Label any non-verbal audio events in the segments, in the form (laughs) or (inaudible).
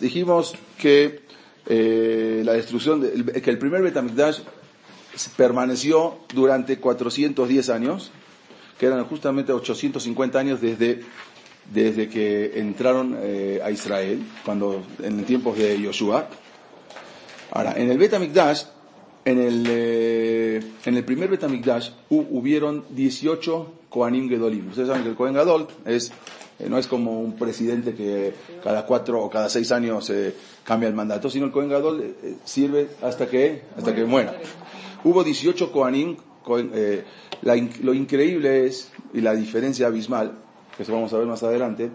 Dijimos que eh, la destrucción, de, que el primer Betamikdash permaneció durante 410 años, que eran justamente 850 años desde, desde que entraron eh, a Israel, cuando, en tiempos de Yoshua. Ahora, en el Betamikdash, en el, eh, en el primer Betamikdash hubieron 18 Kohanim Gedolim. Ustedes saben que el Kohen Gadol es eh, no es como un presidente que cada cuatro o cada seis años eh, cambia el mandato, sino el Cohen Gadol eh, sirve hasta que, hasta que muera. Hubo 18 Kohanim, lo increíble es, y la diferencia abismal, que eso vamos a ver más adelante,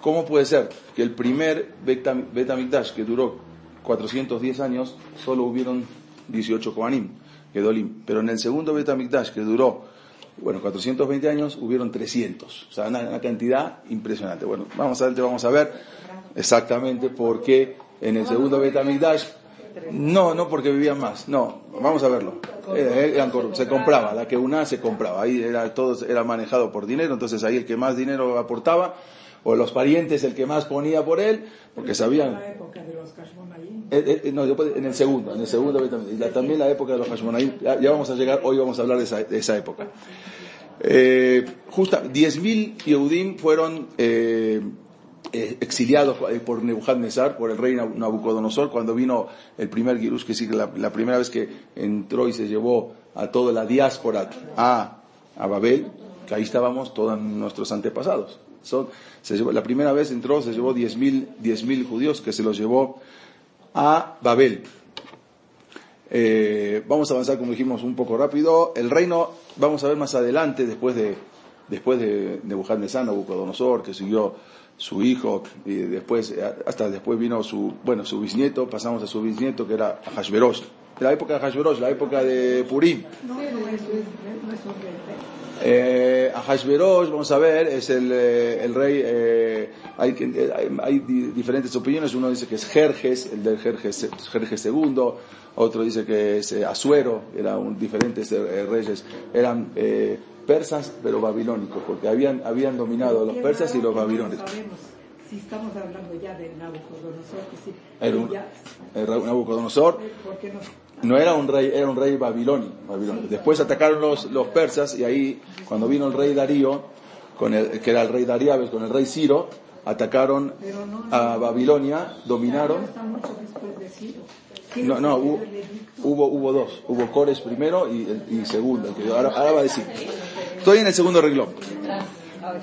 ¿cómo puede ser que el primer Betamikdash que duró 410 años, solo hubieron 18 Kohanim, Gedolim, pero en el segundo Betamikdash que duró bueno, 420 años hubieron 300, o sea, una, cantidad impresionante. Bueno, vamos a, vamos a ver exactamente por qué en el segundo Betamigdash, no, no porque vivían más, no, vamos a verlo. Eh, se compraba, la que una se compraba, ahí era, todo era manejado por dinero, entonces ahí el que más dinero aportaba, o los parientes el que más ponía por él, porque sabían... Eh, eh, no, en el segundo, en el segundo también la época de los Hashmonaim, ya, vamos a llegar, hoy vamos a hablar de esa, época. Eh, justa, 10.000 Yehudim fueron eh, eh, exiliados por Nebuchadnezzar, por el rey Nabucodonosor, cuando vino el primer Girush, que sí, la, primera vez que entró y se llevó a toda la diáspora a, a Babel, que ahí estábamos todos nuestros antepasados. Son, la primera vez entró, se llevó 10.000 mil judíos que se los llevó a Babel. Eh, vamos a avanzar, como dijimos, un poco rápido. El reino, vamos a ver más adelante, después de, después de Nebuchadnezzar, Nabucodonosor, que siguió su hijo, y después, hasta después vino su, bueno, su bisnieto, pasamos a su bisnieto, que era Hashverosh. La época de Hashverosh, la época de Purim. Eh, Ahashverosh, vamos a ver, es el, eh, el rey, eh, hay, hay, hay, diferentes opiniones, uno dice que es Jerjes, el del Jerjes, Jerjes II, otro dice que es eh, Asuero, eran diferentes eh, reyes, eran persas pero babilónicos, porque habían, habían dominado los persas y los babilónicos. Si estamos hablando ya de Nabucodonosor, que sí. Era un, Nabucodonosor. ¿Por qué? No era un rey, era un rey babilonio. Después atacaron los, los persas y ahí, cuando vino el rey Darío, con el, que era el rey Darío, con el rey Ciro, atacaron a Babilonia, dominaron. No, no, hubo, hubo, dos. Hubo Cores primero y, y segundo. Ahora, ahora va a decir. Estoy en el segundo reglón.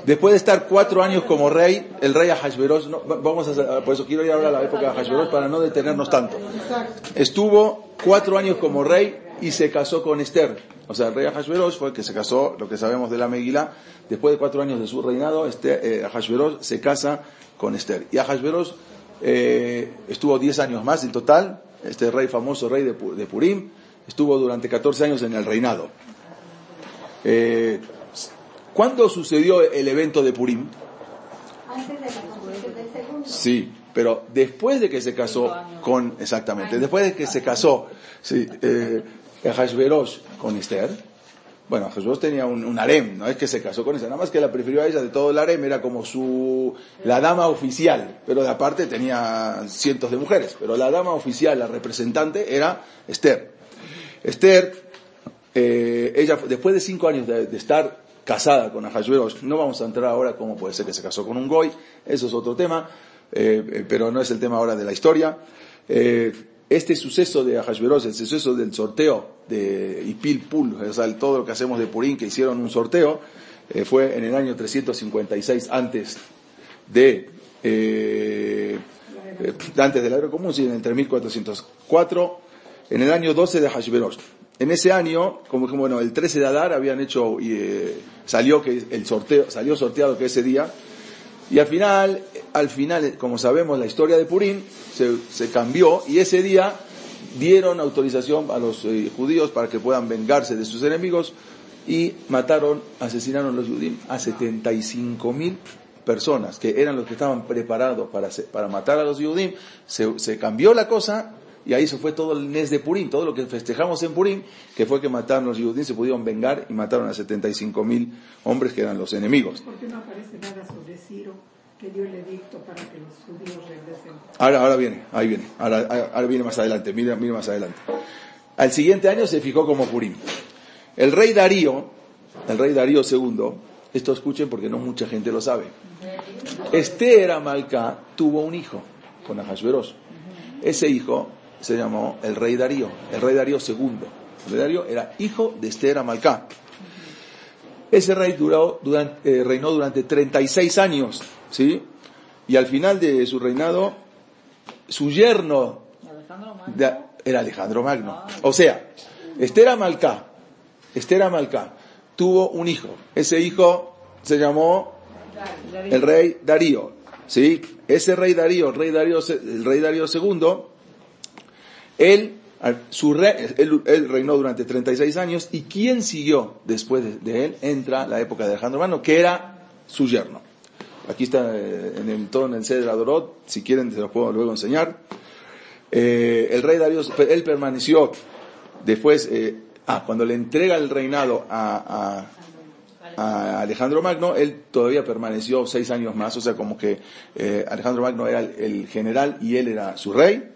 Después de estar cuatro años como rey, el rey Ahasveros, no, vamos a, por eso quiero ir ahora a la época de Ahasveros para no detenernos tanto. Estuvo cuatro años como rey y se casó con Esther. O sea, el rey Ahasveros fue el que se casó, lo que sabemos de la Megilá, después de cuatro años de su reinado, este, eh, se casa con Esther. Y Ahasveros eh, estuvo diez años más en total, este rey famoso, rey de, Purim, estuvo durante catorce años en el reinado. Eh, ¿Cuándo sucedió el evento de Purim? Antes de la del segundo. Sí, pero después de que se casó con, exactamente, después de que se casó, sí, eh, con Esther, bueno, Jesús tenía un, harem, no es que se casó con ella, nada más que la prefirió a ella de todo el harem, era como su, la dama oficial, pero de aparte tenía cientos de mujeres, pero la dama oficial, la representante, era Esther. Esther, eh, ella, después de cinco años de, de estar casada con Ahashverosh. No vamos a entrar ahora cómo puede ser que se casó con un goy, eso es otro tema, eh, eh, pero no es el tema ahora de la historia. Eh, este suceso de Ahashverosh, el suceso del sorteo de Ipil Pul, o sea, todo lo que hacemos de Purín, que hicieron un sorteo, fue en el año 356 antes de, antes del año común, sí, entre 1404, en el año 12 de Ahashverosh. En ese año, como bueno, el 13 de Adar habían hecho, eh, salió que el sorteo, salió sorteado que ese día, y al final, al final, como sabemos, la historia de Purim se, cambió, y ese día dieron autorización a los eh, judíos para que puedan vengarse de sus enemigos, y mataron, asesinaron a los judíos a 75 mil personas, que eran los que estaban preparados para, para matar a los judíos, se, se cambió la cosa y ahí se fue todo el Nes de Purim, todo lo que festejamos en Purim, que fue que mataron los judíos, se pudieron vengar y mataron a 75 mil hombres que eran los enemigos. ¿Por qué no aparece nada sobre Ciro? que dio el edicto para que los judíos regresen. Ahora, ahora viene, ahí viene, ahora, ahora viene más adelante, mira, mira más adelante. Al siguiente año se fijó como Purim. El rey Darío, el rey Darío II, esto escuchen porque no mucha gente lo sabe. Esther Amalcá tuvo un hijo con Ahasveros. Ese hijo se llamó el rey Darío, el rey Darío II. El rey Darío era hijo de Esther Amalcá. Ese rey duró, durante, eh, reinó durante 36 años, ¿sí? Y al final de su reinado, su yerno era Alejandro Magno. O sea, Esther Amalcá, Esther Amalcá tuvo un hijo. Ese hijo se llamó el rey Darío, ¿sí? Ese rey Darío, el rey Darío, el rey Darío II, él, su re- él, él reinó durante 36 años y quien siguió después de, él entra la época de Alejandro Magno, que era su yerno. Aquí está eh, en el, todo en el Dorot, si quieren se los puedo luego enseñar. Eh, el rey Darío, él permaneció después, eh, ah, cuando le entrega el reinado a, Alejandro Magno, él todavía permaneció seis años más, o sea, como que Alejandro Magno era el general y él era su rey.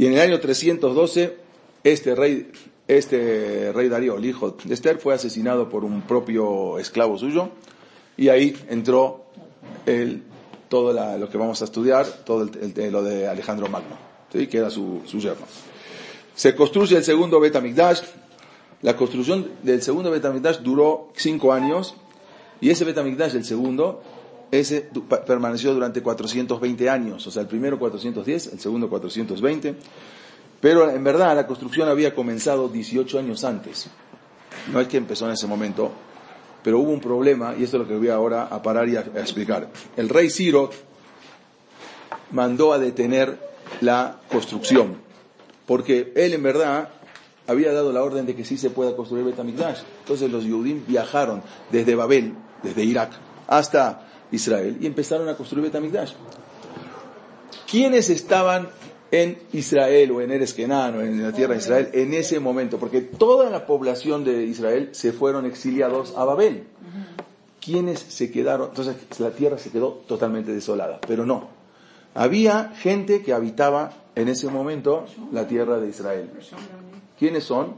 Y en el año 312, este rey, este rey Darío, el hijo de Esther, fue asesinado por un propio esclavo suyo, y ahí entró el, todo lo que vamos a estudiar, todo lo de Alejandro Magno, ¿sí? que era su, su yerno. Se construye el segundo Betamigdash. La construcción del segundo Betamigdash duró cinco años y ese Betamigdash, el segundo, ese permaneció durante 420 años. O sea, el primero 410, el segundo 420. Pero en verdad la construcción había comenzado 18 años antes. No es que empezó en ese momento, pero hubo un problema y esto es lo que voy ahora a parar y a, explicar. El rey Ciro mandó a detener la construcción porque él en verdad había dado la orden de que sí se pueda construir Betamigdash. Entonces los Yehudim viajaron desde Babel, desde Irak, hasta Israel y empezaron a construir Betamigdash. ¿Quiénes estaban en Israel o en Eres Kenán o en la tierra de Israel en ese momento? Porque toda la población de Israel se fueron exiliados a Babel. ¿Quiénes se quedaron? Entonces la tierra se quedó totalmente desolada, pero no. Había gente que habitaba en ese momento la tierra de Israel. ¿Quiénes son?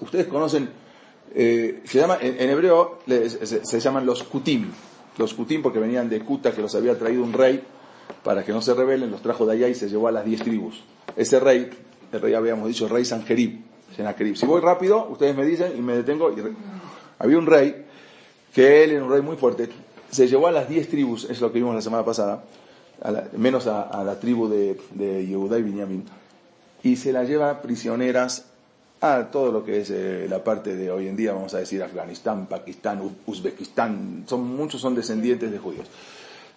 Ustedes conocen, eh, se llama, en, hebreo se, se llaman los kutim. Los kutim porque venían de Kuta que los había traído un rey para que no se rebelen, los trajo de allá y se llevó a las diez tribus. Ese rey, el rey habíamos dicho, el rey Sanjerib, Sennacherib. Si voy rápido, ustedes me dicen y me detengo. y había un rey que él era un rey muy fuerte, se llevó a las diez tribus, es lo que vimos la semana pasada, menos a, la tribu de, de Yehudá y Binyamin, y se la lleva prisioneras a todo lo que es eh, la parte de hoy en día, vamos a decir Afganistán, Pakistán, Uzbekistán, son, muchos son descendientes de judíos.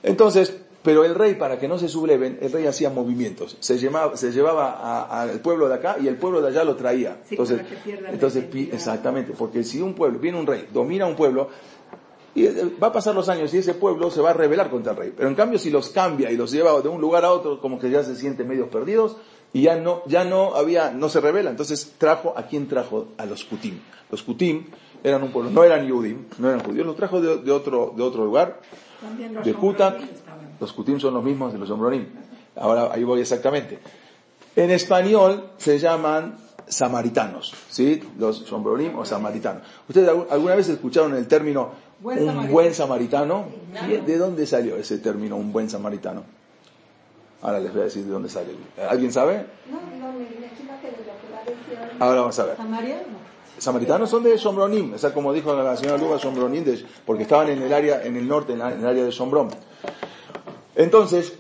Entonces, pero el rey, para que no se subleven, el rey hacía movimientos. Se llevaba, se llevaba al pueblo de acá y el pueblo de allá lo traía. Sí, entonces, para que entonces pi- exactamente, porque si un pueblo, viene un rey, domina un pueblo, y eh, va a pasar los años y ese pueblo se va a rebelar contra el rey. Pero en cambio, si los cambia y los lleva de un lugar a otro, como que ya se sienten medios perdidos y ya no, ya no había, no se revela. Entonces trajo, ¿a quién trajo? A los Kutim. Los Kutim eran un pueblo, no eran Yudim, no eran judíos, los trajo de, de otro, de otro lugar, de estaban. Los Kutim son los mismos de los Sombronim. Ahora ahí voy exactamente. En español se llaman samaritanos, ¿sí? Los Sombronim o samaritanos. ¿Ustedes algu- alguna vez escucharon el término Buen un samaritano. buen samaritano? ¿Quién- ¿De dónde salió ese término, un buen samaritano? Ahora les voy a decir de dónde sale. ¿Alguien sabe? No, no, me imagino que de lo que va a decir Ahora vamos a ver. Samaria, Samaritanos son de Sombronim, o sea, como dijo la señora Luga, Sombronim, de- porque estaban en el área, en el norte, en, la- en el área de Sombrón. Entonces,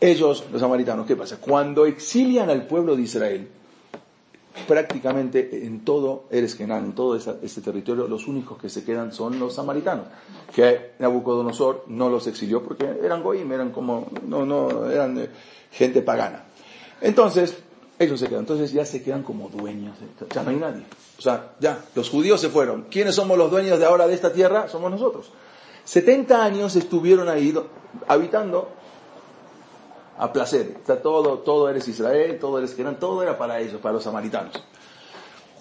ellos, los samaritanos, ¿qué pasa? Cuando exilian al pueblo de Israel, prácticamente en todo Eres Kenán, en todo esa- este territorio, los únicos que se quedan son los samaritanos, que Nabucodonosor no los exilió porque eran goim, eran como, no, no, eran eh, gente pagana. Entonces, ellos se quedan, entonces ya se quedan como dueños, ya no hay nadie. O sea, ya, los judíos se fueron. ¿Quiénes somos los dueños de ahora de esta tierra? Somos nosotros. 70 años estuvieron ahí do- habitando a placer. Está todo, todo eres Israel, todo eres Kenan, todo era para ellos, para los samaritanos.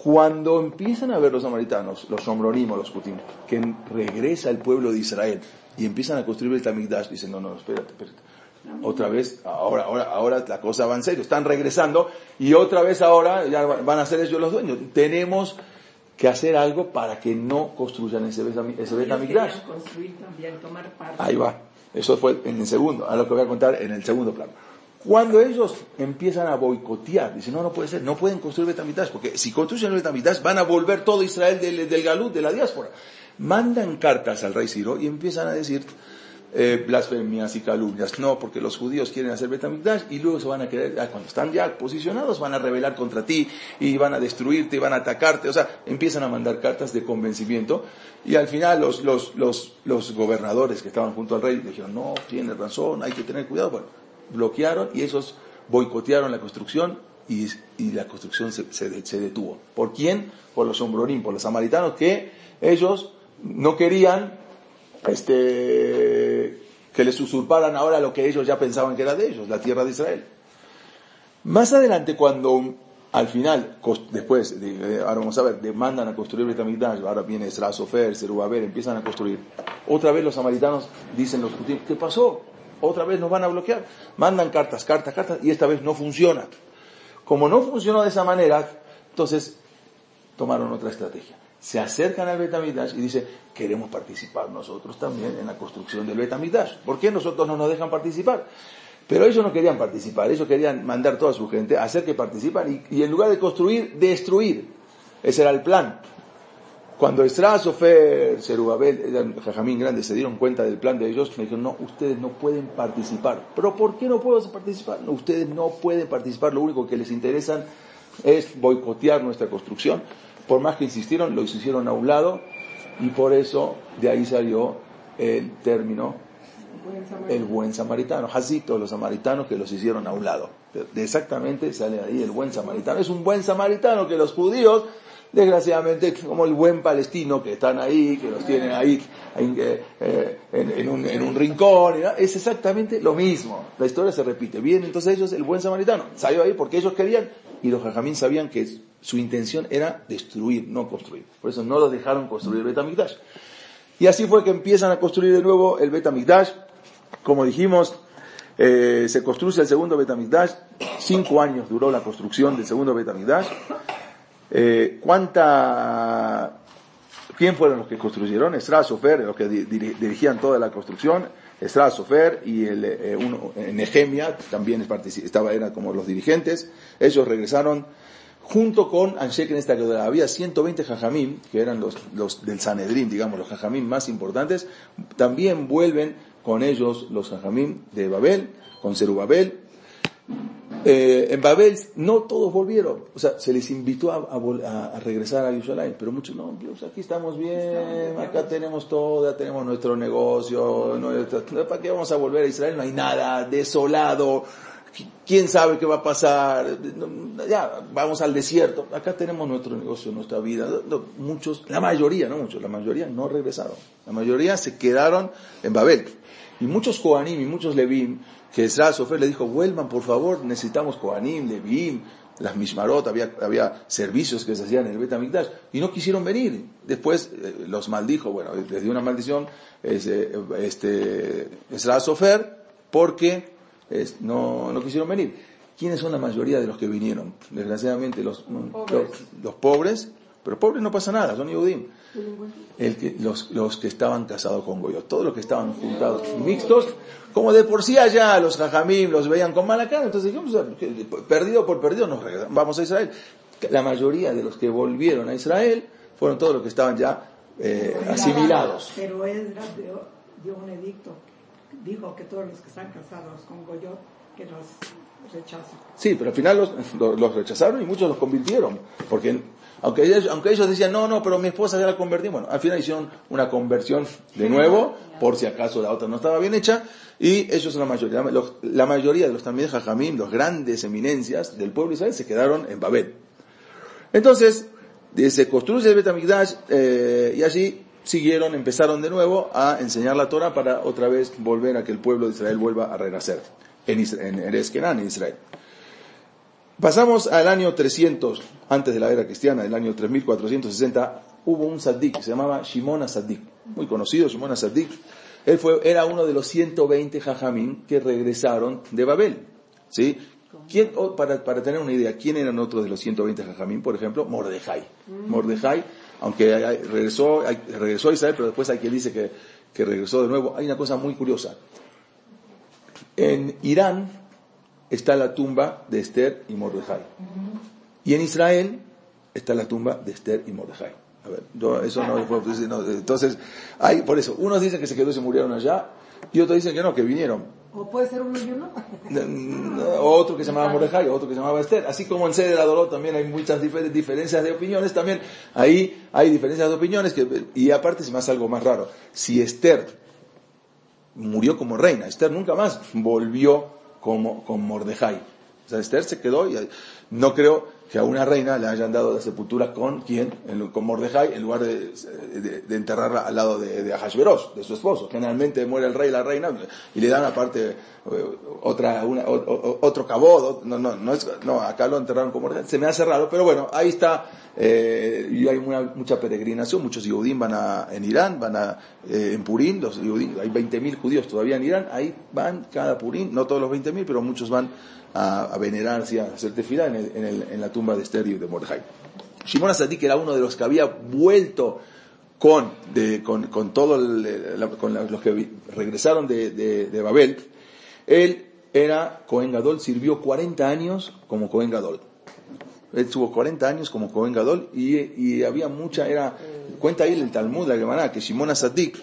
Cuando empiezan a ver los samaritanos, los sombronim o los kutim, que regresa el pueblo de Israel, y empiezan a construir el Tamigdash. Dicen, no, no, espérate, espérate. Otra vez, ahora, ahora, ahora la cosa va en serio. Están regresando y otra vez ahora ya van a ser ellos los dueños. Tenemos que hacer algo para que no construyan ese, ese Betamigdash. Ahí va. Eso fue en el segundo, a lo que voy a contar en el segundo plano. Cuando ellos empiezan a boicotear, dicen, no, no puede ser, no pueden construir Betamigdash, porque si construyen el Betamigdash van a volver todo Israel del, del Galut, de la diáspora. Mandan cartas al rey Ciro y empiezan a decir, eh, blasfemias y calumnias. No, porque los judíos quieren hacer Betamigdash y luego se van a querer, ah, cuando están ya posicionados, van a rebelar contra ti y van a destruirte y van a atacarte. O sea, empiezan a mandar cartas de convencimiento y al final los, los, los, los gobernadores que estaban junto al rey dijeron, no, tiene razón, hay que tener cuidado. Bueno, bloquearon y esos boicotearon la construcción y, y la construcción se, se, se, detuvo. ¿Por quién? Por los sombrorín, por los samaritanos que ellos no querían este, que les usurparan ahora lo que ellos ya pensaban que era de ellos, la tierra de Israel. Más adelante, cuando al final, después, ahora vamos a ver, demandan a construir Betamigdash, ahora viene Esra, Sofer, Zerubabel, empiezan a construir. Otra vez los samaritanos dicen los judíos, ¿qué pasó? Otra vez nos van a bloquear. Mandan cartas, cartas, cartas, y esta vez no funciona. Como no funcionó de esa manera, entonces tomaron otra estrategia se acercan al Betamidash y dicen, queremos participar nosotros también en la construcción del Betamidash. ¿Por qué nosotros no nos dejan participar? Pero ellos no querían participar, ellos querían mandar toda su gente hacer que participan y, en lugar de construir, destruir. Ese era el plan. Cuando Esra, Sofer, Zerubabel, Jajamín Grande se dieron cuenta del plan de ellos, me dijeron, no, ustedes no pueden participar. ¿Pero por qué no puedo participar? No, ustedes no pueden participar, lo único que les interesa es boicotear nuestra construcción por más que insistieron, lo hicieron a un lado y por eso de ahí salió el término el buen samaritano. Jacito, los samaritanos que los hicieron a un lado. Exactamente sale ahí el buen samaritano. Es un buen samaritano que los judíos, desgraciadamente, como el buen palestino que están ahí, que los tienen ahí eh, en, un, en, un, rincón, es exactamente lo mismo. La historia se repite. Bien, entonces ellos, el buen samaritano, salió ahí porque ellos querían y los jajamín sabían que su intención era destruir, no construir. Por eso no lo dejaron construir el Betamigdash. Y así fue que empiezan a construir de nuevo el Betamigdash. Como dijimos, eh, se construye el segundo Betamigdash. Cinco años duró la construcción del segundo Betamigdash. Eh, ¿Cuánta, quién fueron los que construyeron? Esra, Sofer, los que dirigían toda la construcción. Esra, Sofer y el, eh, uno, Nehemia también estaba, eran como los dirigentes. Ellos regresaron junto con Anshe en esta que había 120 jajamim, que eran los, los del Sanedrín, digamos, los jajamim más importantes, también vuelven con ellos los jajamim de Babel, con Zerubabel. Eh, en Babel no todos volvieron, o sea, se les invitó a, a, regresar a Jerusalén, pero muchos no, Dios, aquí estamos bien, acá tenemos todo, tenemos nuestro negocio, ¿para qué vamos a volver a Israel? No hay nada, desolado, quién sabe qué va a pasar, ya, vamos al desierto, acá tenemos nuestro negocio, nuestra vida, muchos, la mayoría, no muchos, la mayoría no regresaron, la mayoría se quedaron en Babel. Y muchos Kohanim y muchos Levim, que Esra Sofer le dijo, vuelvan por favor, necesitamos Kohanim, Levim, las Mishmarot, había, había servicios que se hacían en el Betamigdash, y no quisieron venir. Después eh, los maldijo, bueno, les dio una maldición, este, este Esra Sofer, porque no, no quisieron venir. ¿Quiénes son la mayoría de los que vinieron? Desgraciadamente los, los, pobres, pero pobres no pasa nada, son Yehudim. El que, los, los que estaban casados con Goyot, todos los que estaban juntados mixtos, como de por sí allá los jajamim los veían con mala cara, entonces dijimos, perdido por perdido nos vamos a Israel. La mayoría de los que volvieron a Israel fueron todos los que estaban ya eh, asimilados. Pero él dio un edicto dijo que todos los que están casados con Goyot, que los rechazan. Sí, pero al final los, los, rechazaron y muchos los convirtieron, porque aunque ellos, aunque ellos decían, no, no, pero mi esposa ya la convertí, bueno, al final hicieron una conversión de nuevo, por si acaso la otra no estaba bien hecha, y ellos la mayoría, la mayoría de los también Jajamín, los grandes eminencias del pueblo de Israel, se quedaron en Babel. Entonces, se construye el Betamigdash, eh, y allí siguieron, empezaron de nuevo a enseñar la Torah para otra vez volver a que el pueblo de Israel vuelva a renacer en, Israel, en en Israel. Pasamos al año 300, antes de la era cristiana, del año 3460, hubo un saddik se llamaba Shimona Saddik, muy conocido Shimona Saddik, Él fue, era uno de los 120 jajamín que regresaron de Babel. ¿Sí? ¿Quién, oh, para, para, tener una idea, ¿quién eran otros de los 120 jajamín? Por ejemplo, Mordejai. Mordejai, aunque regresó, regresó a Israel, pero después hay quien dice que, que regresó de nuevo. Hay una cosa muy curiosa. En Irán está la tumba de Esther y Mordejai. Y en Israel está la tumba de Esther y Mordejai. A ver, yo eso no, no, entonces, hay, por eso, unos dicen que se quedó y se murieron allá, y otros dicen que no, que vinieron. O puede ser uno y uno. otro que se llamaba Mordejai, otro que se llamaba Esther. Así como en Sede de Adorot también hay muchas diferencias de opiniones, también ahí hay diferencias de opiniones, que, y aparte es más algo más raro. Si Esther murió como reina, Esther nunca más volvió como, con Mordejai. O sea, Esther se quedó y no creo que a una reina le hayan dado la sepultura con quién, con Mordejai, en lugar de, enterrarla al lado de, de de su esposo. Generalmente muere el rey y la reina y le dan aparte otra, una, otro cabot, no, no, no, es, no, acá lo enterraron Mordejai. Se me hace raro, pero bueno, ahí está, eh, y hay mucha peregrinación, muchos Yehudim van a, en Irán, van a, eh, en Purín, los hay 20.000 judíos todavía en Irán, ahí van cada Purín, no todos los 20.000, pero muchos van a, a venerarse, a hacer tefilá en, el, en, el, en, la tumba de Esther y de Mordejai. Shimon Asadik era uno de los que había vuelto con, de, con, con todos con los que regresaron de, de, de, Babel. Él era Cohen Gadol, sirvió 40 años como Cohen Gadol. Él estuvo 40 años como Cohen Gadol y, había mucha, era, cuenta ahí el Talmud, la Gemara, que Shimon Asadik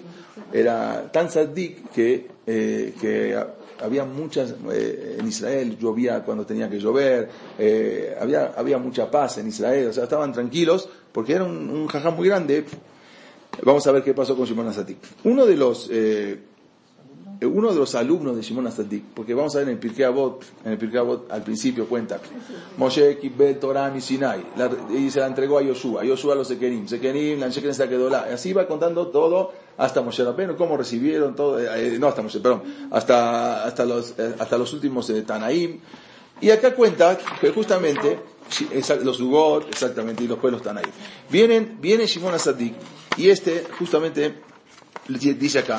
era tan sadik que, eh, que había muchas, eh, en Israel llovía cuando tenía que llover, eh, había, había mucha paz en Israel, o sea, estaban tranquilos porque era un, un muy grande. Vamos a ver qué pasó con Shimon Asatik. Uno de los, uno de los alumnos de Shimon Asatik, porque vamos a ver en el Pirkei Avot, en el Pirkei al principio cuenta, Moshe Kibbel Torah Sinai, y se la entregó a Yoshua, Yoshua a los Sekenim, Sekenim, la se así va contando todo hasta Moshe Rabbeinu, cómo recibieron todo, eh, no hasta Moshe, perdón, hasta, hasta los, eh, hasta los últimos eh, Tanaim. Y acá cuenta que justamente, los Ugot, exactamente, y los pueblos Tanaim. Vienen, viene Shimon Asadik, y este, justamente, dice acá,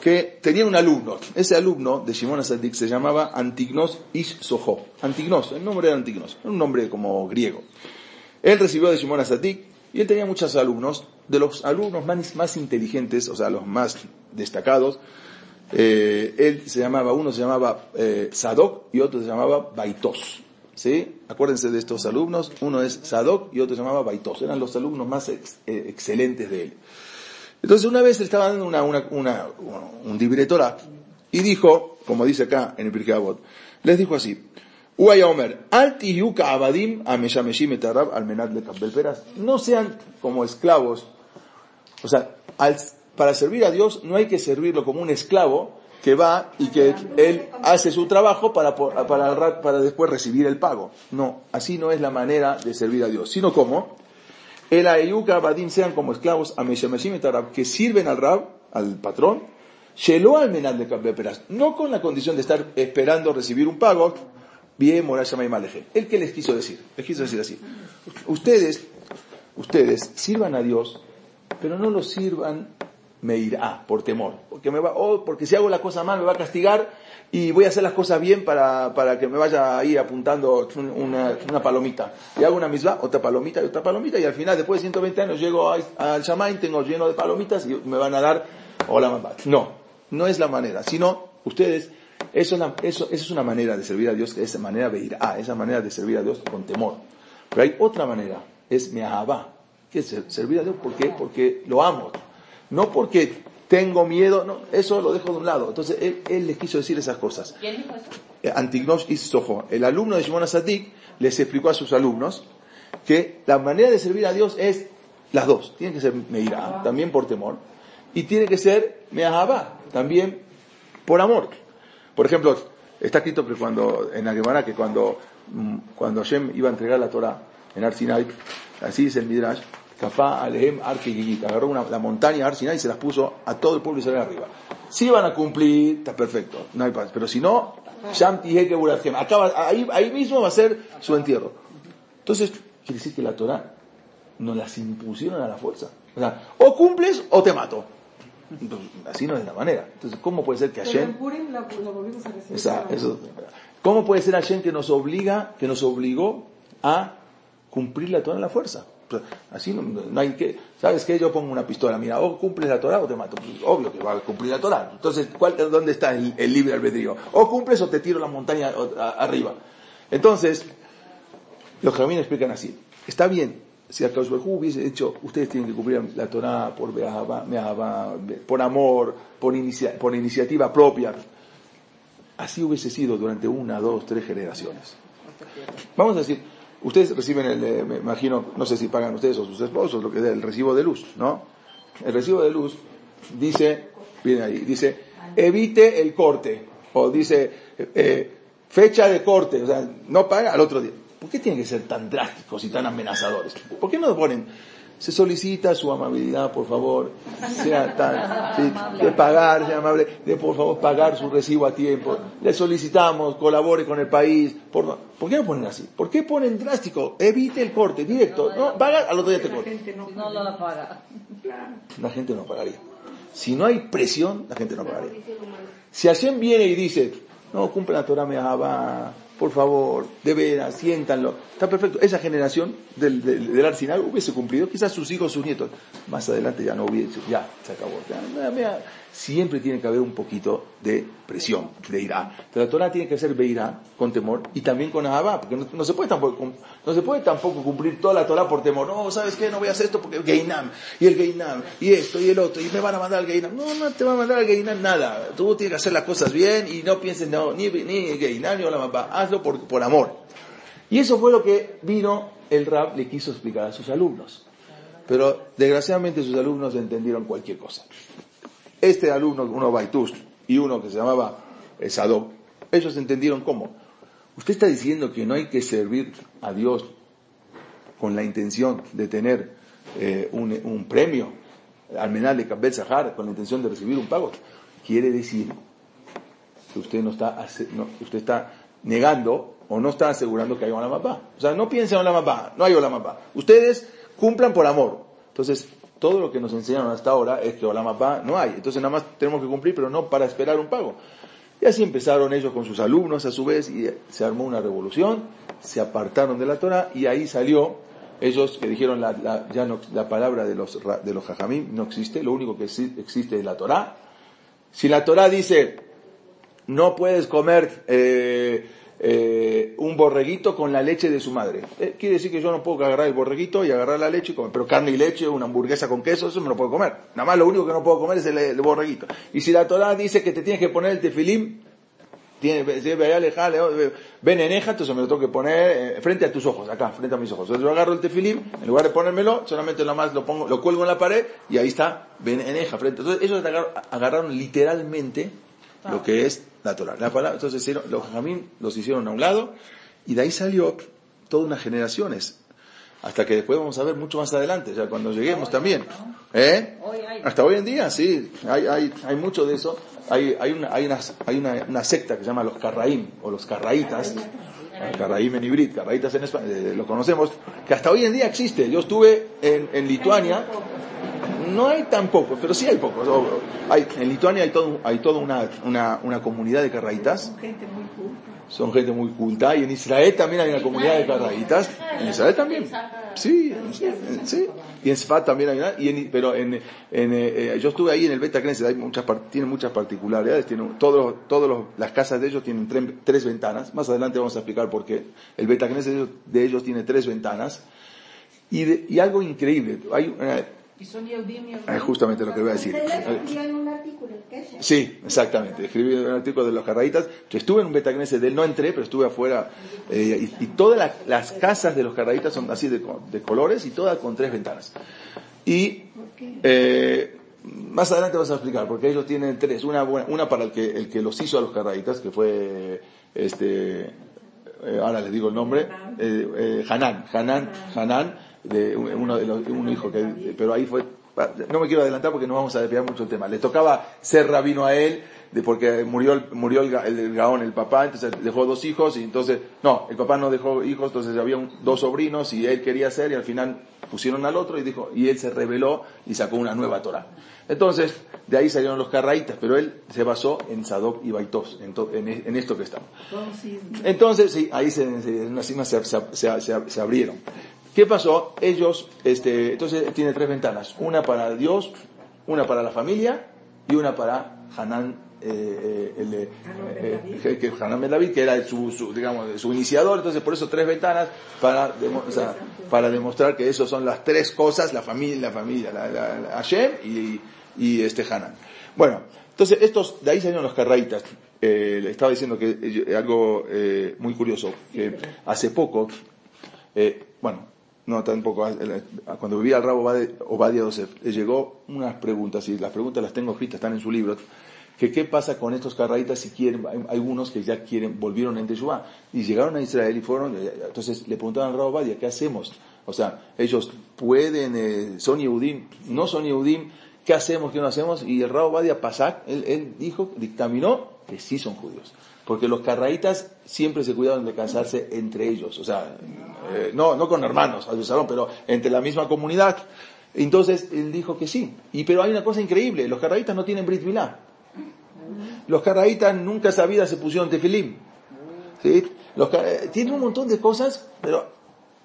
que tenía un alumno. Ese alumno de Shimon Asadik se llamaba Antignos Ish Soho. Antignos, el nombre era Antignos, un nombre como griego. Él recibió de Shimon Asadik, y él tenía muchos alumnos, de los alumnos más, más inteligentes, o sea, los más destacados, eh, él se llamaba, uno se llamaba eh, Sadok y otro se llamaba Baitos. ¿Sí? Acuérdense de estos alumnos, uno es Sadok y otro se llamaba Baitos, eran los alumnos más eh, excelentes de él. Entonces una vez estaba dando una, una, una, un directora y dijo, como dice acá en el Pirkei les dijo así, abadim No sean como esclavos. O sea, para servir a Dios no hay que servirlo como un esclavo que va y que él hace su trabajo para, para, para después recibir el pago. No, así no es la manera de servir a Dios, sino como el ayuka abadim sean como esclavos a que sirven al rab, al patrón, al menad de no con la condición de estar esperando recibir un pago, Bien, y Maleje. ¿El que les quiso decir? Les quiso decir así. Ustedes, ustedes sirvan a Dios, pero no lo sirvan me irá por temor. Porque me va, oh, porque si hago la cosa mal me va a castigar y voy a hacer las cosas bien para, para que me vaya ahí apuntando una, una palomita. Y hago una misma, otra palomita y otra palomita y al final, después de 120 años, llego al Shamain, tengo lleno de palomitas y me van a dar, hola mamá. No, no es la manera, sino ustedes eso es, eso, es una manera de servir a Dios, que es manera de ir a, esa manera de servir a Dios con temor. Pero hay otra manera, es me'ahabá, que es servir a Dios porque, porque lo amo, no porque tengo miedo, no, eso lo dejo de un lado. Entonces él, él les quiso decir esas cosas. ¿Quién dijo eso? Eh, Antignos y Soho, el alumno de Shimon Asadik, les explicó a sus alumnos que la manera de servir a Dios es las dos. Tiene que ser meirá, también por temor, y tiene que ser me'ahabá, también por amor. Por ejemplo, está escrito que cuando, en la Gemara que cuando, mm, cuando Hashem iba a entregar la Torah en Arsinai, así dice el Midrash, Kafá Alehem agarró una, la montaña Arsinai y se las puso a todo el pueblo Israel arriba. Si iban a cumplir, está perfecto, no hay paz. Pero si no, Sham acaba, ahí, ahí mismo va a ser su entierro. Entonces, quiere decir que la Torah nos las impusieron a la fuerza. O sea, o cumples o te mato. Entonces, así no es la manera. Entonces, ¿cómo puede ser que Hashem... A. Esa- eso- ¿Cómo puede ser Hashem que nos obliga, que nos obligó a cumplir la Torah en la fuerza? Sea, Así no, no hay que, ¿sabes qué? Yo pongo una pistola, mira, o cumples la Torah o te mato. Pues, obvio que va a cumplir la Torah. Entonces, ¿cuál, ¿dónde está el, el libre albedrío? O cumples o te tiro la montaña a- arriba. Entonces, los jaminos explican así. Está bien, si a Baruj Hu hubiese hecho, ustedes tienen que cumplir la Torah por, me'ahava, por amor, por, inicia- por iniciativa propia. Así hubiese sido durante una, dos, tres generaciones. Vamos a decir, ustedes reciben el, eh, me imagino, no sé si pagan ustedes o sus esposos, lo que es el recibo de luz, ¿no? El recibo de luz dice, viene ahí, dice, evite el corte, o dice, eh, eh, fecha de corte, o sea, no paga al otro día. ¿Por qué tienen que ser tan drásticos y tan amenazadores? ¿Por qué no ponen, se solicita su amabilidad, por favor, (laughs) sea tan, sí, de pagar, sea amable, de por favor pagar su recibo a tiempo, le solicitamos, colabore con el país, por, ¿por qué no ponen así? ¿Por qué ponen drástico? Evite el corte, directo, no, paga, al otro día te La corta. gente no, la paga. La gente no pagaría. Si no hay presión, la gente no pagaría. Si Hashem viene y dice, no, cumple la Torah Mehabá, por favor, de veras, siéntanlo. Está perfecto. Esa generación del, del, Arsenal hubiese cumplido, quizás sus hijos, sus nietos. Más adelante ya no hubiese, ya, se acabó. Siempre tiene que haber un poquito de presión, de irá. La Torah tiene que ser beirá, con temor, y también con Ahabá, porque no, se puede tampoco, no se puede tampoco cumplir toda la Torah por temor. No, ¿sabes qué? No voy a hacer esto porque Geinam, y el Geinam, y esto, y el otro, y me van a mandar al Geinam. No, no te va a mandar al Geinam nada. Tú tienes que hacer las cosas bien y no pienses, no, ni, ni Geinam ni Olamapá. Por, amor. Y eso fue lo que vino el rap, le quiso explicar a sus alumnos. Pero desgraciadamente sus alumnos entendieron cualquier cosa. Este alumno, uno Baitus y uno que se llamaba eh, Sadok, ellos entendieron cómo. Usted está diciendo que no hay que servir a Dios con la intención de tener eh, un, un premio, al menal de Sahar, con la intención de recibir un pago. Quiere decir que usted no está, no, usted está negando o no está asegurando que hay Olamapá. O sea, no piensen en Olamapá, no hay Olamapá. Ustedes cumplan por amor. Entonces, todo lo que nos enseñaron hasta ahora es que Olamapá no hay. Entonces, nada más tenemos que cumplir, pero no para esperar un pago. Y así empezaron ellos con sus alumnos a su vez y se armó una revolución, se apartaron de la Torah y ahí salió ellos que dijeron la, la- ya no, la palabra de los, de los no existe, lo único que exi- existe es la Torah. Si la Torah dice no puedes comer eh, eh, un borreguito con la leche de su madre. Eh, quiere decir que yo no puedo agarrar el borreguito y agarrar la leche y comer, pero carne y leche, una hamburguesa con queso, eso me lo puedo comer. Nada más lo único que no puedo comer es el, el borreguito. Y si la Torah dice que te tienes que poner el tefilim, tiene, si entonces me lo tengo que poner frente a tus ojos, acá, frente a mis ojos. Entonces yo agarro el tefilim, en lugar de ponérmelo, solamente lo más lo pongo, lo cuelgo en la pared y ahí está, ven eneja, frente. Entonces ellos agar- agarraron literalmente lo que es la Torah. La palabra, entonces los jamín los hicieron a un lado y de ahí salió todas unas generaciones. Hasta que después vamos a ver mucho más adelante, ya cuando lleguemos también. ¿Eh? Hoy hay. Hasta hoy en día, sí, hay, hay, hay mucho de eso. Hay, hay, una, hay, una, hay una, una secta que se llama los Carraim, o los Carraítas. Carraim en hibrid, Carraítas en español, eh, lo conocemos, que hasta hoy en día existe. Yo estuve en, en Lituania, no hay tan pocos, pero sí hay pocos. Hay, en Lituania hay, todo, hay toda una, una, una comunidad de Carraítas. Son gente muy culta. son gente muy culta y en Israel también hay una comunidad de carraítas. En Israel también. Sí sí y en Sfat también hay una y en- pero en, en, eh, yo estuve ahí en el Beta hay muchas par- tiene muchas particularidades tiene todos todos los- las casas de ellos tienen tre- tres ventanas. Más adelante vamos a explicar por qué. El Beta de ellos, de ellos tiene tres ventanas. Y, de- y algo increíble hay una- Y son Yehudim, Yehudim. ah, justamente lo que voy a decir un artículo, el Kesher. Sí, exactamente. Escribí un artículo de los carraítas. Yo estuve en un Betagneset de él, no entré, pero estuve afuera. eh, y, y todas la- las casas de los carraítas son así de, co- de colores y todas con tres ventanas. Y eh, más adelante vamos a explicar, porque ellos tienen tres. Una, buena- una para el que, el que los hizo a los carraítas, que fue este. eh, ahora les digo el nombre, eh, eh, Hanan, Hanan, Hanan, de un- uno de los, un hijo que, pero ahí fue, no me quiero adelantar porque no vamos a desviar mucho el tema. Le tocaba ser rabino a él, de porque murió, el- murió el, el, el Gaón, el papá, entonces dejó dos hijos y entonces, no, el papá no dejó hijos, entonces había un- dos sobrinos y él quería ser y al final pusieron al otro y dijo, y él se rebeló y sacó una nueva Torah. Entonces, de ahí salieron los carraitas, pero él se basó en Sadoc y Baitos, en, to- en, en esto que estamos. Entonces, Entonces, sí, ahí se- se- se- se abrieron. ¿Qué pasó? Ellos, este, entonces tiene tres ventanas. Una para Dios, una para la familia y una para Hanán, eh, eh, el, eh, eh, que, Hanán Ben David, que era su, su, digamos, su iniciador. Entonces, por eso tres ventanas para, o sea, para demostrar que esos son las tres cosas, la familia, la familia, la, la- la- Hashem y, y este Hanán. Bueno, entonces estos, de ahí salieron los carraitas. Eh, le estaba diciendo que algo muy curioso, que hace poco, bueno, no tampoco, eh, cuando vivía el rabo Yosef, le llegó unas preguntas, y las preguntas las tengo escritas, están en su libro, que qué pasa con estos carraitas si quieren, hay algunos que ya quieren, volvieron en Teshuvah, y llegaron a Israel y fueron, eh, entonces le preguntaban al rabo Obadiah, ¿qué hacemos? O sea, ellos pueden, eh, son Yehudim, no son Yehudim, ¿qué hacemos, qué no hacemos? Y el rabo Badia Pasak, él, él dijo, dictaminó que sí son judíos. Porque los carraitas siempre se cuidaban de casarse entre ellos, o sea, eh, no, no con hermanos, pero entre la misma comunidad. Entonces él dijo que sí. Y pero hay una cosa increíble, los carraitas no tienen Brit Milá. Los carraitas nunca esa vida se pusieron tefilim. ¿Sí? Los, eh, tienen un montón de cosas, pero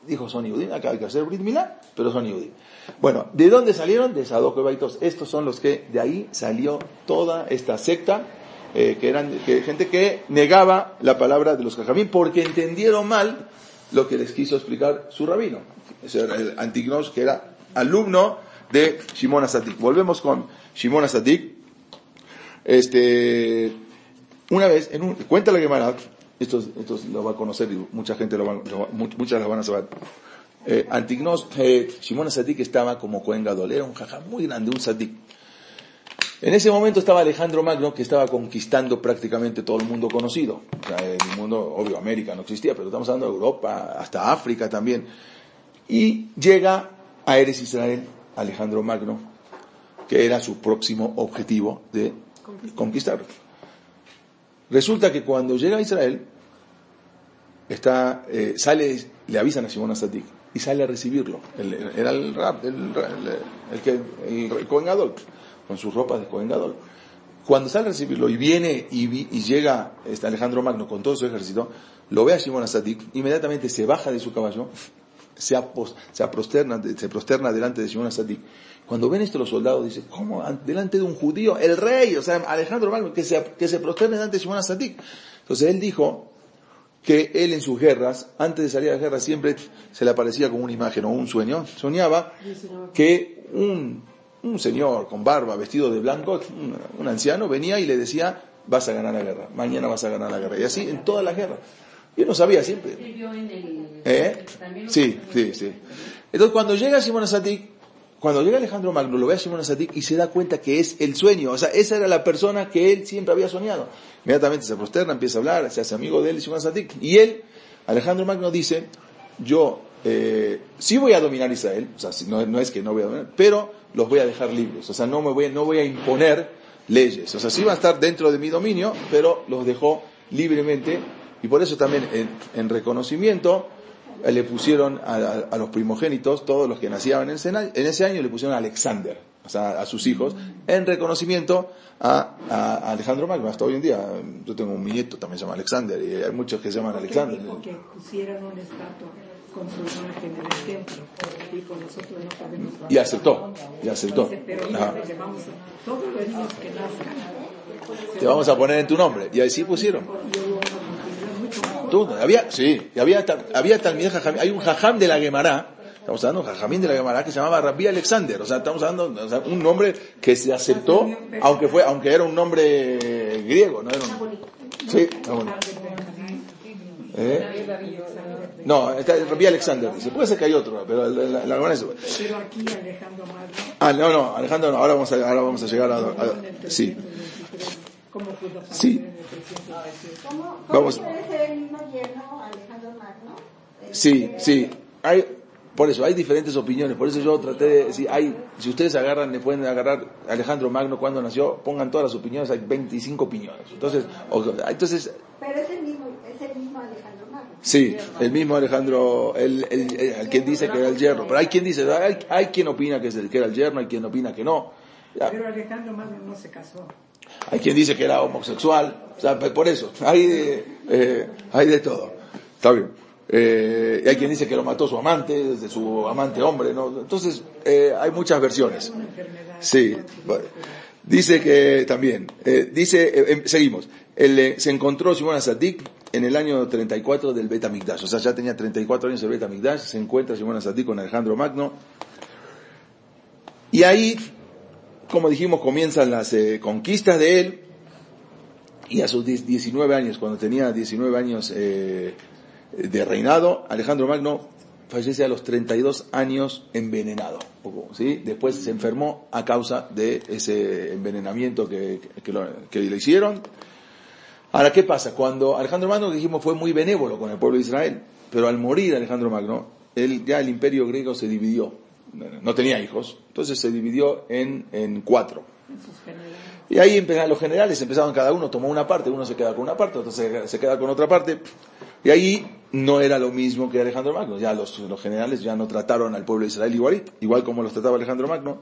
dijo son Yehudim, acá hay que hacer Brit Milá, pero son Yehudim. Bueno, ¿de dónde salieron? De Sadoc Baitos. Estos son los que, de ahí salió toda esta secta, eh, que eran que, gente que negaba la palabra de los Jajamín porque entendieron mal lo que les quiso explicar su rabino. El Antignos, que era alumno de Shimon Asadik. Volvemos con Shimon Asadik. Este, una vez, en un, cuenta la Gemara, esto, esto lo va a conocer y mucha gente lo va, lo va- much- muchas las van a saber. Eh, Antignos, eh, Shimon Sadik estaba como Cohen Gadol, era un jajá muy grande, un Sadik. En ese momento estaba Alejandro Magno, que estaba conquistando prácticamente todo el mundo conocido. O sea, el mundo, obvio, América no existía, pero estamos hablando de Europa, hasta África también. Y llega a Eres Israel, Alejandro Magno, que era su próximo objetivo de conquistar. Resulta que cuando llega a Israel, está, eh, sale, le avisan a Simón Asadik y sale a recibirlo. El- era el rap, el, el, el que, el, el con sus ropas de Cohen Gadol. Cuando sale a recibirlo y viene y, vi- y llega este Alejandro Magno con todo su ejército, lo ve a Simón Asadik, inmediatamente se baja de su caballo, se, apos- se, prosterna, se prosterna delante de Simón Asadik. Cuando ven esto los soldados dicen, ¿cómo? An- Delante de un judío, el rey, o sea, Alejandro Magno, que se, que se prosterne delante de Simón Asadik. Entonces él dijo que él en sus guerras, antes de salir a la guerra, siempre se le aparecía como una imagen o un sueño. Soñaba que un, un señor con barba, vestido de blanco, un, un anciano, venía y le decía, vas a ganar la guerra, mañana vas a ganar la guerra. Y así en todas las guerras. Y él no sabía siempre. ¿Eh? Sí, sí, sí. Entonces cuando llega Simón Asadik, cuando llega Alejandro Magno, lo ve a Simón Asadik y se da cuenta que es el sueño. O sea, esa era la persona que él siempre había soñado. Inmediatamente se prosterna, empieza a hablar, se hace amigo de él, Simón Asadik. Y él, Alejandro Magno dice, yo eh, sí voy a dominar Israel, o sea, no, no es que no voy a dominar, pero los voy a dejar libres. O sea, no me voy, no voy a imponer leyes. O sea, sí van a estar dentro de mi dominio, pero los dejó libremente. Y por eso también en, en reconocimiento eh, le pusieron a, a- a los primogénitos, todos los que nacían en ese, en ese año, le pusieron a Alexander, o sea, a sus hijos, en reconocimiento a, Alejandro Magno. Hasta hoy en día, yo tengo un nieto, también se llama Alexander, y hay muchos que se llaman Alexander. que pusieran una estatua con su imagen en el templo. Dijo, nosotros no podemos Y aceptó, y aceptó. Dice, pero Ajá. mira, le vamos a, todos los niños que nazcan. Te vamos a poner en tu nombre. Y así pusieron. Todo. Había, sí, y había, había también hay un jajam de la Gemara, estamos hablando de un jajamín de la Gemara que se llamaba Rabbi Alexander, o sea, estamos hablando sea, un nombre que se aceptó, aunque fue, aunque era un nombre griego, no era un, sí. ¿Eh? No, está Rabbi Alexander, dice, puede ser que hay otro, pero la, la, es- Pero aquí Alejandro Magno, Ah, no, no, Alejandro, no, ahora vamos a, ahora vamos a llegar a, a- sí, 323, ¿cómo pudo Sí. en el 323? ¿Cómo, cómo Vamos. puede ser el mismo yerno Alejandro Magno? sí, sí, hay, Por eso, hay diferentes opiniones. Por eso yo traté de decir, hay, si ustedes agarran, le pueden agarrar Alejandro Magno cuando nació, pongan todas las opiniones, hay 25 opiniones. Entonces, o- entonces Pero es el mismo, es el mismo Alejandro Magno. Sí, el mismo Alejandro, el, el, el- el quien dice que era el yerno, pero hay quien dice, hay, hay quien opina que, es el, que era el yerno, hay quien opina que no, Ya, Pero Alejandro Magno no se casó. hay quien dice que era homosexual, o sea, por eso, hay de, eh, hay de todo, está bien. Eh, y hay quien dice que lo mató su amante, desde su amante hombre, ¿no? Entonces, eh, hay muchas versiones. Sí, dice que también, eh, dice, eh, em, seguimos, eh, se encontró Simón Azadik en el año 34 del Bet Amikdash, o sea, ya tenía 34 años el Bet Amikdash, se encuentra Simón Azadik con Alejandro Magno, y ahí, como dijimos, comienzan las eh, conquistas de él, y a sus 10 19 años, cuando tenía 19 años eh, de reinado, Alejandro Magno fallece a los 32 años envenenado. ¿sí? Después se enfermó a causa de ese envenenamiento que, que, lo- que le hicieron. Ahora, ¿qué pasa? Cuando Alejandro Magno, dijimos, fue muy benévolo con el pueblo de Israel, pero al morir Alejandro Magno, él, ya el imperio griego se dividió. No tenía hijos, entonces se dividió en, en cuatro. Y ahí empezaron los generales, empezaron cada uno, tomó una parte, uno se queda con una parte, otro se, se queda con otra parte. Y ahí no era lo mismo que Alejandro Magno. Ya los, los generales ya no trataron al pueblo de Israel igual, igual como los trataba Alejandro Magno.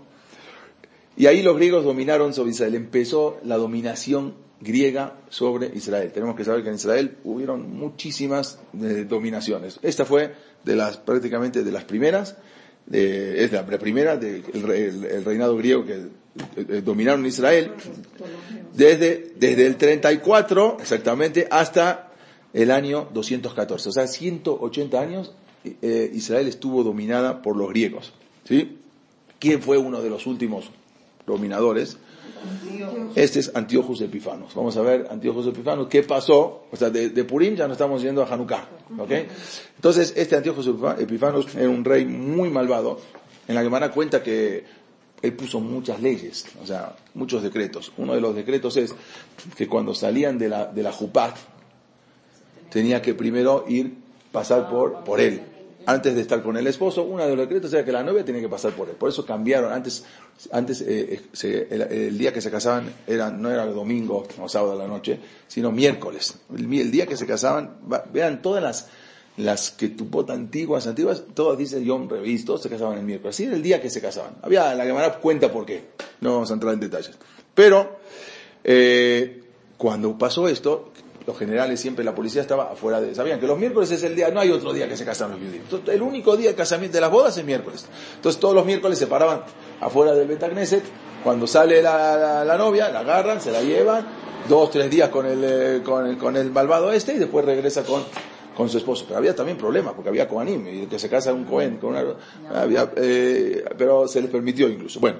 Y ahí los griegos dominaron sobre Israel. Empezó la dominación griega sobre Israel. Tenemos que saber que en Israel hubieron muchísimas eh, dominaciones. Esta fue de las, prácticamente de las primeras, de- es la primera del el, el reinado griego que eh, dominaron Israel desde, desde el 34 exactamente hasta el año 214. O sea, 180 años eh, Israel estuvo dominada por los griegos. ¿Sí? ¿Quién fue uno de los últimos dominadores? Este es Antiochus Epifanos. Vamos a ver Antiochus Epifanos, ¿qué pasó? O sea, de, Purim ya no estamos yendo a Hanukkah, ¿ok? Entonces, este Antiochus Epifa- Epifanos era un rey muy malvado. En la Gemara cuenta que él puso muchas leyes, o sea, muchos decretos. Uno de los decretos es que cuando salían de la, de la Jupat, tenía que primero ir, pasar por, por él. Antes de estar con el esposo, uno de los decretos era que la novia tenía que pasar por él. Por eso cambiaron. Antes, antes eh, eh, el, día que se casaban era, no era el domingo o sábado a la noche, sino miércoles. El, día que se casaban, vean todas las, las que tupot antiguas, antiguas, todas dicen Yom Revis, todos se casaban el miércoles. Así era el día que se casaban. Había, la Gemara cuenta por qué. No vamos a entrar en detalles. Pero, eh, cuando pasó esto, los generales siempre, la policía estaba afuera de... Sabían que los miércoles es el día, no hay otro día que se casan los judíos. Entonces, el único día de casamiento de las bodas es miércoles. Entonces todos los miércoles se paraban afuera del Betagneset. Cuando sale la, la- la novia, la agarran, se la llevan, dos, tres días con el, eh, con el, con el malvado este y después regresa con, con su esposo. Pero había también problemas, porque había Kohanim, y el que se casa un Cohen, con una, había, eh, pero se les permitió incluso. Bueno,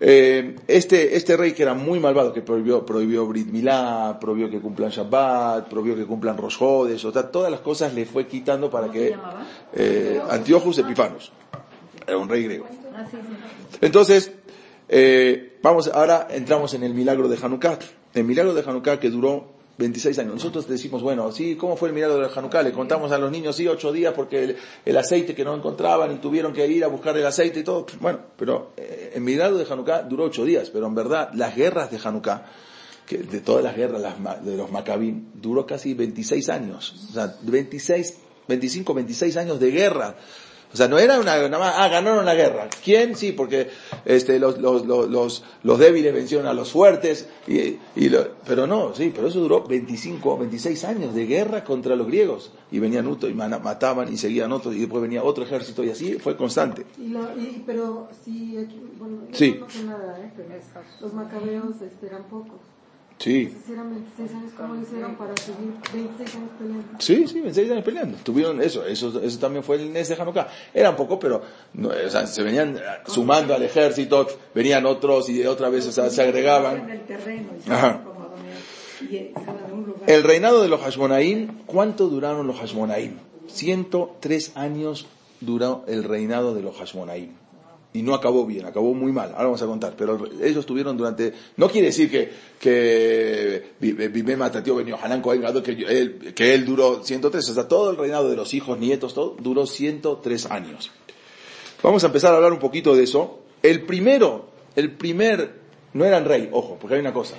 eh, este, este rey que era muy malvado, que prohibió, prohibió Brit Milá, prohibió que cumplan Shabbat, prohibió que cumplan Rosh Hodesh, o sea, todas las cosas le fue quitando para que, eh, Antiochus Epifanos, era un rey griego. Ah. Entonces, eh, vamos, ahora entramos en el milagro de Hanukkah. El milagro de Hanukkah que duró 26 años. Nosotros decimos, bueno, sí, ¿cómo fue el milagro de Hanukkah? Le contamos a los niños, sí, ocho días porque el, aceite que no encontraban y tuvieron que ir a buscar el aceite y todo. Bueno, pero eh, el milagro de Hanukkah duró ocho días, pero en verdad las guerras de Hanukkah, que de todas las guerras las de los Maccabim, duró casi 26 años. O sea, 26, 25, 26 años de guerra. O sea, no era una, nada más, ah, ganaron la guerra. ¿Quién? Sí, porque este, los, los, los, los, los débiles vencieron a los fuertes, y, y lo- pero no, sí, pero eso duró 25, 26 años de guerra contra los griegos. Y venían otros y mataban y seguían otros, y después venía otro ejército, y así fue constante. Y lo, y, pero sí, aquí, bueno, Sí. no nada, ¿eh? los macabeos este, eran pocos. Sí. Entonces eran 26 años, ¿cómo hicieron para seguir 26 años peleando? Sí, sí, 26 años peleando. Tuvieron eso, eso, eso también fue el Nes de Hanukkah. Era un poco, pero no, o sea, se venían eh, sumando al ejército, venían otros y otra vez o sea, se agregaban. el terreno Ajá. El reinado de los Hashmonaim, ¿cuánto duraron los Hashmonaim? 103 años duró el reinado de los Hashmonaim. Y no acabó bien, acabó muy mal. Ahora vamos a contar. Pero ellos tuvieron durante, no quiere decir que, que Hanan Cohen Gadol, que él, que él duró 103. O sea, todo el reinado de los hijos, nietos, todo, duró 103 años. Vamos a empezar a hablar un poquito de eso. El primero, el primer, no eran rey, ojo, porque hay una cosa.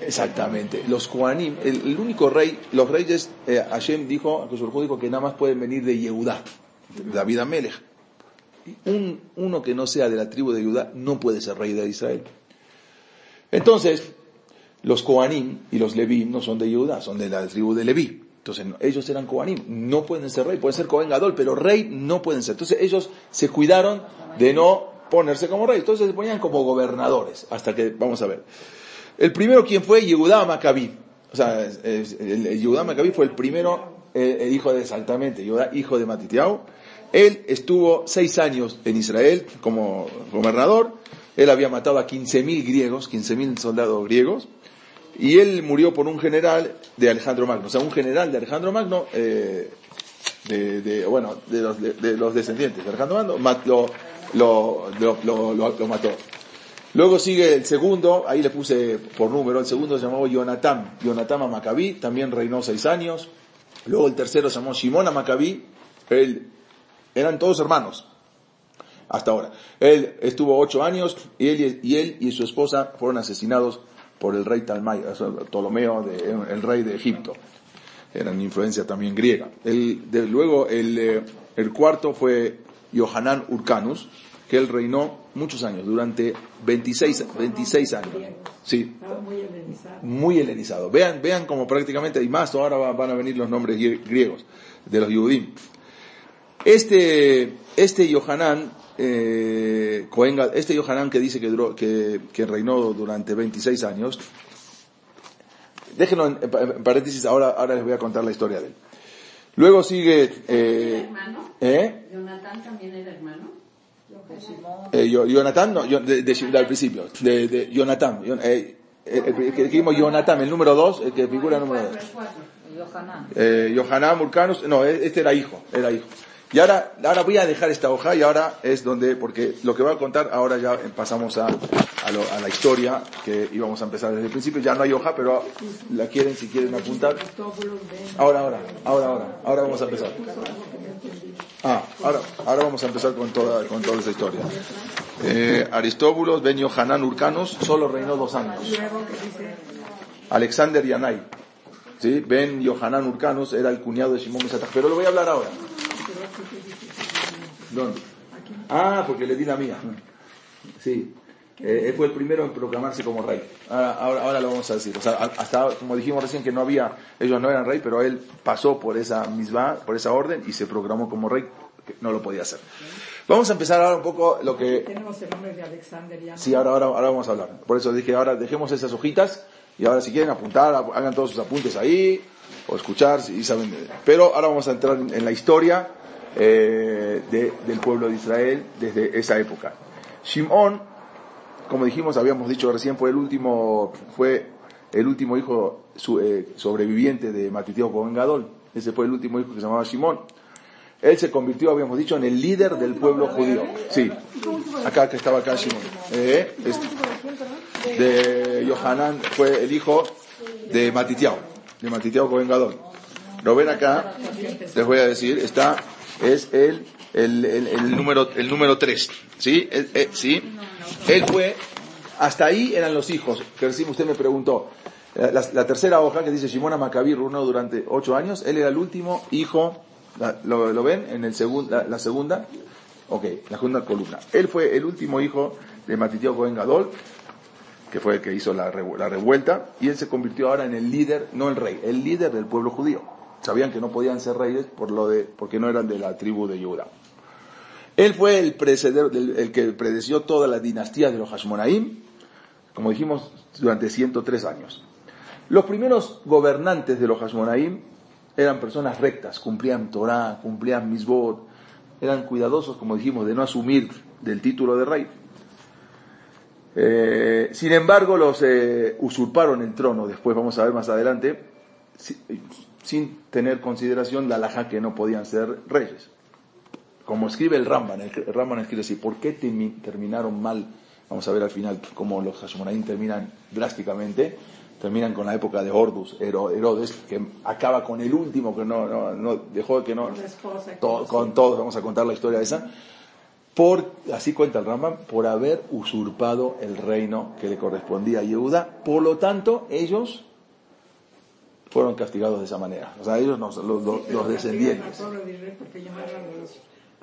Exactamente. Los Kohanim, el, el único rey, los reyes, eh, Hashem dijo, dijo que nada más pueden venir de Yehudá, David Amelech. Un, uno que no sea de la tribu de Judá no puede ser rey de Israel. Entonces, los Kohanim y los Leví no son de Judá, son de la tribu de Leví. Entonces, ellos eran Kohanim, no pueden ser rey, pueden ser Cohen Gadol, pero rey no pueden ser. Entonces, ellos se cuidaron de no ponerse como rey. Entonces, se ponían como gobernadores, hasta que, vamos a ver. El primero, ¿quién fue? Yehudá Maccabi. O sea, el, el Yehudá Maccabi fue el primero, eh, el hijo de, exactamente, Yehudá, hijo de Matitiao. Él estuvo seis años en Israel como gobernador. Él había matado a 15.000 griegos, 15.000 soldados griegos. Y él murió por un general de Alejandro Magno. O sea, un general de Alejandro Magno, eh, de, de- bueno, de los, de, los descendientes de Alejandro Magno, lo, lo, lo, mató. Luego sigue el segundo, ahí le puse por número, el segundo se llamó Jonatán, Jonatán Maccabi, también reinó seis años. Luego el tercero se llamó Shimon Maccabi, él, eran todos hermanos, hasta ahora. Él estuvo ocho años y él y, él y su esposa fueron asesinados por el rey sea, Ptolomeo, de- el rey de Egipto. Eran influencia también griega. El, de- luego el, eh, el cuarto fue Yohanan Urcanus, que él reinó muchos años, durante 26, 26 años. Sí, muy helenizado. muy helenizado. Vean, vean como prácticamente, y más, ahora va- van a venir los nombres grie- griegos de los Yudim. Este, este Yohanan, eh, Cohen este Yohanan que dice que, duró, que, que reinó durante 26 años, déjenlo en, en paréntesis, ahora, ahora les voy a contar la historia de él. Luego sigue, ¿Era eh, hermano? ¿eh? ¿Jonathan también era hermano? De. Eh, Yo- Jonathan, no, yo- de, de- del principio, de, de Jonathan, Jon- eh, el, el que dijimos Jonathan, el número 2, el que figura el número 2. El cuatro. Yohanan. Eh, Yohanan Murcanus, no, e- este era hijo, era hijo. Y ahora, ahora voy a dejar esta hoja y ahora es donde, porque lo que voy a contar, ahora ya pasamos a, a, lo- a la historia que íbamos a empezar desde el principio. Ya no hay hoja, pero la quieren, si quieren apuntar. Ahora, ahora, ahora, ahora, ahora vamos a empezar. Ah, ahora, ahora vamos a empezar con toda, con toda esa historia. Eh, Aristóbulos, Ben Yohanan Urcanus, solo reinó dos años. Alexander Yanai. ¿Sí? Ben Yohanan Urcanus era el cuñado de Simón Misatach. Pero lo voy a hablar ahora. ¿Dónde? Ah, porque le di la mía. Sí. Eh, él fue el primero en proclamarse como rey. Ahora, ahora, ahora lo vamos a decir. O sea, hasta, como dijimos recién, que no había, ellos no eran rey, pero él pasó por esa misma, por esa orden y se proclamó como rey, que no lo podía hacer. Vamos a empezar ahora un poco lo que, tenemos el nombre de Alexander. Sí, ahora, ahora, ahora vamos a hablar. Por eso dije, ahora dejemos esas hojitas y ahora si quieren apuntar, ap- hagan todos sus apuntes ahí o escuchar, si saben. Pero ahora vamos a entrar en, en la historia eh, de- del pueblo de Israel desde esa época. Shimón, como dijimos, habíamos dicho recién, fue el último, fue el último hijo su- eh, sobreviviente de Matiteo Cohen. Ese fue el último hijo que se llamaba Shimón. Él se convirtió, habíamos dicho, en el líder del pueblo judío. Sí. Acá, que estaba acá Shimón. Eh, de Yohanan fue el hijo de Matitiao, de Matitiao Cohen. Lo ven acá, les voy a decir, está, es el, el, el, el número, el número 3. ¿Sí? Él, él- sí. Él fue, hasta ahí eran los hijos, que recién usted me preguntó. Eh, La, tercera hoja que dice Shimona Maccabi reinó durante ocho años, él era el último hijo, lo, lo ven en el segun- la, segunda, ok, la segunda columna. Él fue el último hijo de Matitiao Cohen Gadol, que fue el que hizo la revuelta, y él se convirtió ahora en el líder, no el rey, el líder del pueblo judío. Sabían que no podían ser reyes por lo de, porque no eran de la tribu de Judá. Él fue el el que predeció todas las dinastías de los Hashmonaim, como dijimos, durante 103 años. Los primeros gobernantes de los Hashmonaim eran personas rectas, cumplían Torah, cumplían Misbot, eran cuidadosos, como dijimos, de no asumir del título de rey. Eh, sin embargo, los eh, usurparon el trono, después vamos a ver más adelante, sin tener consideración la alhaja que no podían ser reyes. Como escribe el Ramban, el Ramban escribe así, ¿por qué temi- terminaron mal? Vamos a ver al final cómo los Hashmonaim terminan drásticamente. terminan con la época de Hordus, Hero- Herodes, que acaba con el último, que no, no, no dejó que no, con todos, vamos a contar la historia esa, por, así cuenta el Rambam, por haber usurpado el reino que le correspondía a Yehuda, por lo tanto, ellos fueron castigados de esa manera, o sea, ellos, no- los, los- los descendientes. A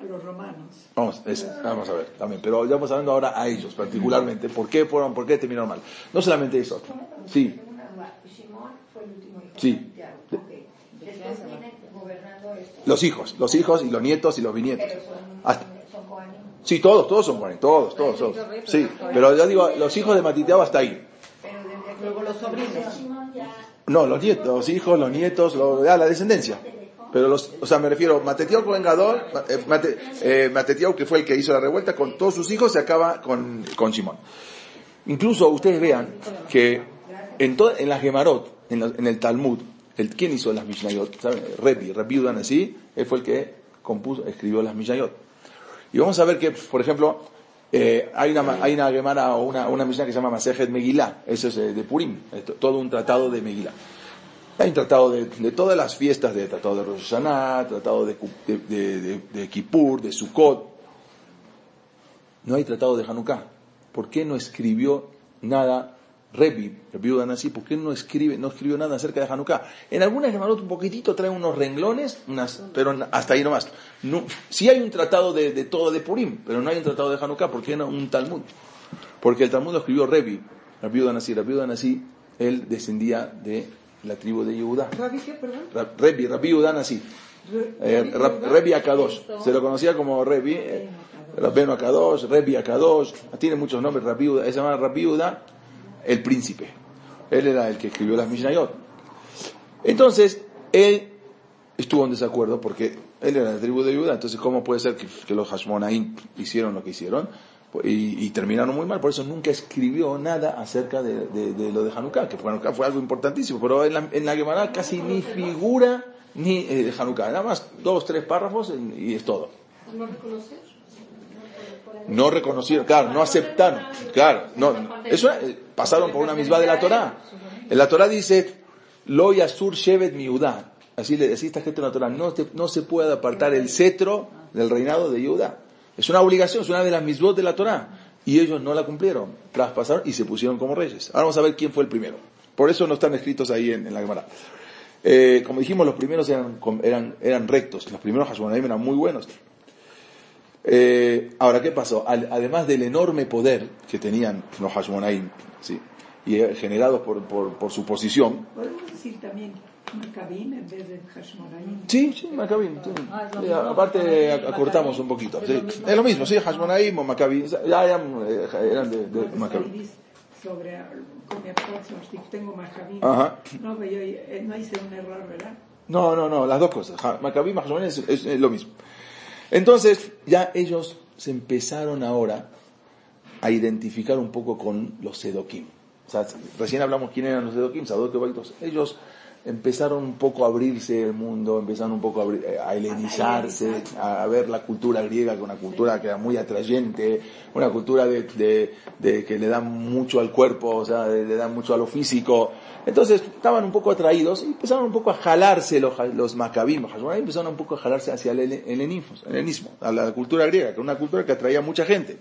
los, romanos. Vamos, es- vamos a ver también, pero ya vamos hablando ahora a ellos particularmente, ¿por qué fueron, por qué terminaron mal? No solamente eso, sí, Sí. los hijos, los hijos y los nietos y los bisnietos. Hasta- son Coanim. Sí, todos, todos son buenos, todos, todos, todos. Sí, pero yo digo, los hijos de Matiteao hasta ahí. Pero desde que Luego los sobrinos. No, los nietos, los hijos, los nietos, ya, la descendencia. Pero los, o sea, me refiero, Matetiao con Vengador, eh, Mate- eh, que fue el que hizo la revuelta, con todos sus hijos se acaba con, con Simón. Incluso ustedes vean que en, to- en la Gemarot, en, la- el Talmud, el, ¿quién hizo las Mishnayot? ¿Saben? Rebi, Rebi así, él fue el que compuso, escribió las Mishnayot. Y vamos a ver que, por ejemplo, eh, hay una, hay una Gemara o una, una que se llama Masejet Megillah, eso es eh, de Purim, todo un tratado de Megillah. Hay un tratado de, de todas las fiestas, de tratado de Rosh Hashanah, tratado de, de, de- de Kippur, de Sukkot. No hay tratado de Hanukkah. ¿Por qué no escribió nada Rebi, Rebi Udanasi, ¿por qué no escribe, no escribió nada acerca de Hanukkah? En algunas Gemarot un poquitito trae unos renglones, unas, pero hasta ahí nomás. No, sí hay un tratado de, de todo de Purim, pero no hay un tratado de Hanukkah, ¿por qué no un Talmud? Porque el Talmud lo escribió Rebi, Rebi Udanasi, Rebi Udanasi, él descendía de la tribu de Yehuda. ¿Rabi qué, perdón? Rebi, Rabbi Eh, Yehuda. Rebi Akadosh. Se lo conocía como Rebi. eh, Rabbenu Akadosh, Rebi Akadosh. Tiene muchos nombres. Rabbi Uda. Se llama Rabbi Uda, el príncipe. Él era el que escribió las Mishnayot. Entonces, él estuvo en desacuerdo porque él era de la tribu de Judá. Entonces, ¿cómo puede ser que, los Hashmonaim hicieron lo que hicieron? Y, terminaron muy mal, por eso nunca escribió nada acerca de, lo de Hanukkah, que Hanukkah fue algo importantísimo, pero en la, en la Gemara casi ni figura ni eh, de Hanukkah, nada más dos, tres párrafos y es todo. ¿No? No reconocieron, claro, no aceptaron, claro, no, eso eh, pasaron por una misma de la Torá. En la Torá dice, lo yasur shevet miudá, así le decía esta gente en la Torá, no, no se puede apartar el cetro del reinado de Judá. Es una obligación, es una de las misbot de la Torá. Y ellos no la cumplieron, traspasaron y se pusieron como reyes. Ahora vamos a ver quién fue el primero. Por eso no están escritos ahí en, en la Gemara. Eh, como dijimos, los primeros eran, eran, eran rectos, los primeros Hashmonaim eran muy buenos. Eh, ahora, ¿qué pasó? Al- además del enorme poder que tenían los Hashmonaim, ¿sí? y eh, generados por, por, por su posición, Podemos decir también Macabim en vez de Hashmonaim. Sí, sí, Maccabim. sí. Ah, mismo, aparte acortamos un poquito. Es sí. lo mismo. Es lo mismo, sí, Hashmonaim o Maccabim. Ya eran, eh, eran de, de escribís sobre con mi si tengo Macabim. Ajá. No, pero yo eh, no hice un error, ¿verdad? No, no, no, las dos cosas. Maccabim y Hashmonaim es, es- es lo mismo. Entonces, ya ellos se empezaron ahora a identificar un poco con los Sedokim. O sea, recién hablamos quién eran los Sedokim, Sadok. Ellos empezaron un poco a abrirse el mundo, empezaron un poco a, abrir- a helenizarse, a ver la cultura griega, que una cultura que era muy atrayente, una cultura de, de- de que le dan mucho al cuerpo, o sea, le dan mucho a lo físico. Entonces estaban un poco atraídos y empezaron un poco a jalarse los, los macabim, los hashmonaim, empezaron un poco a jalarse hacia el helen- helenismo, helenismo, a la cultura griega, que era una cultura que atraía a mucha gente.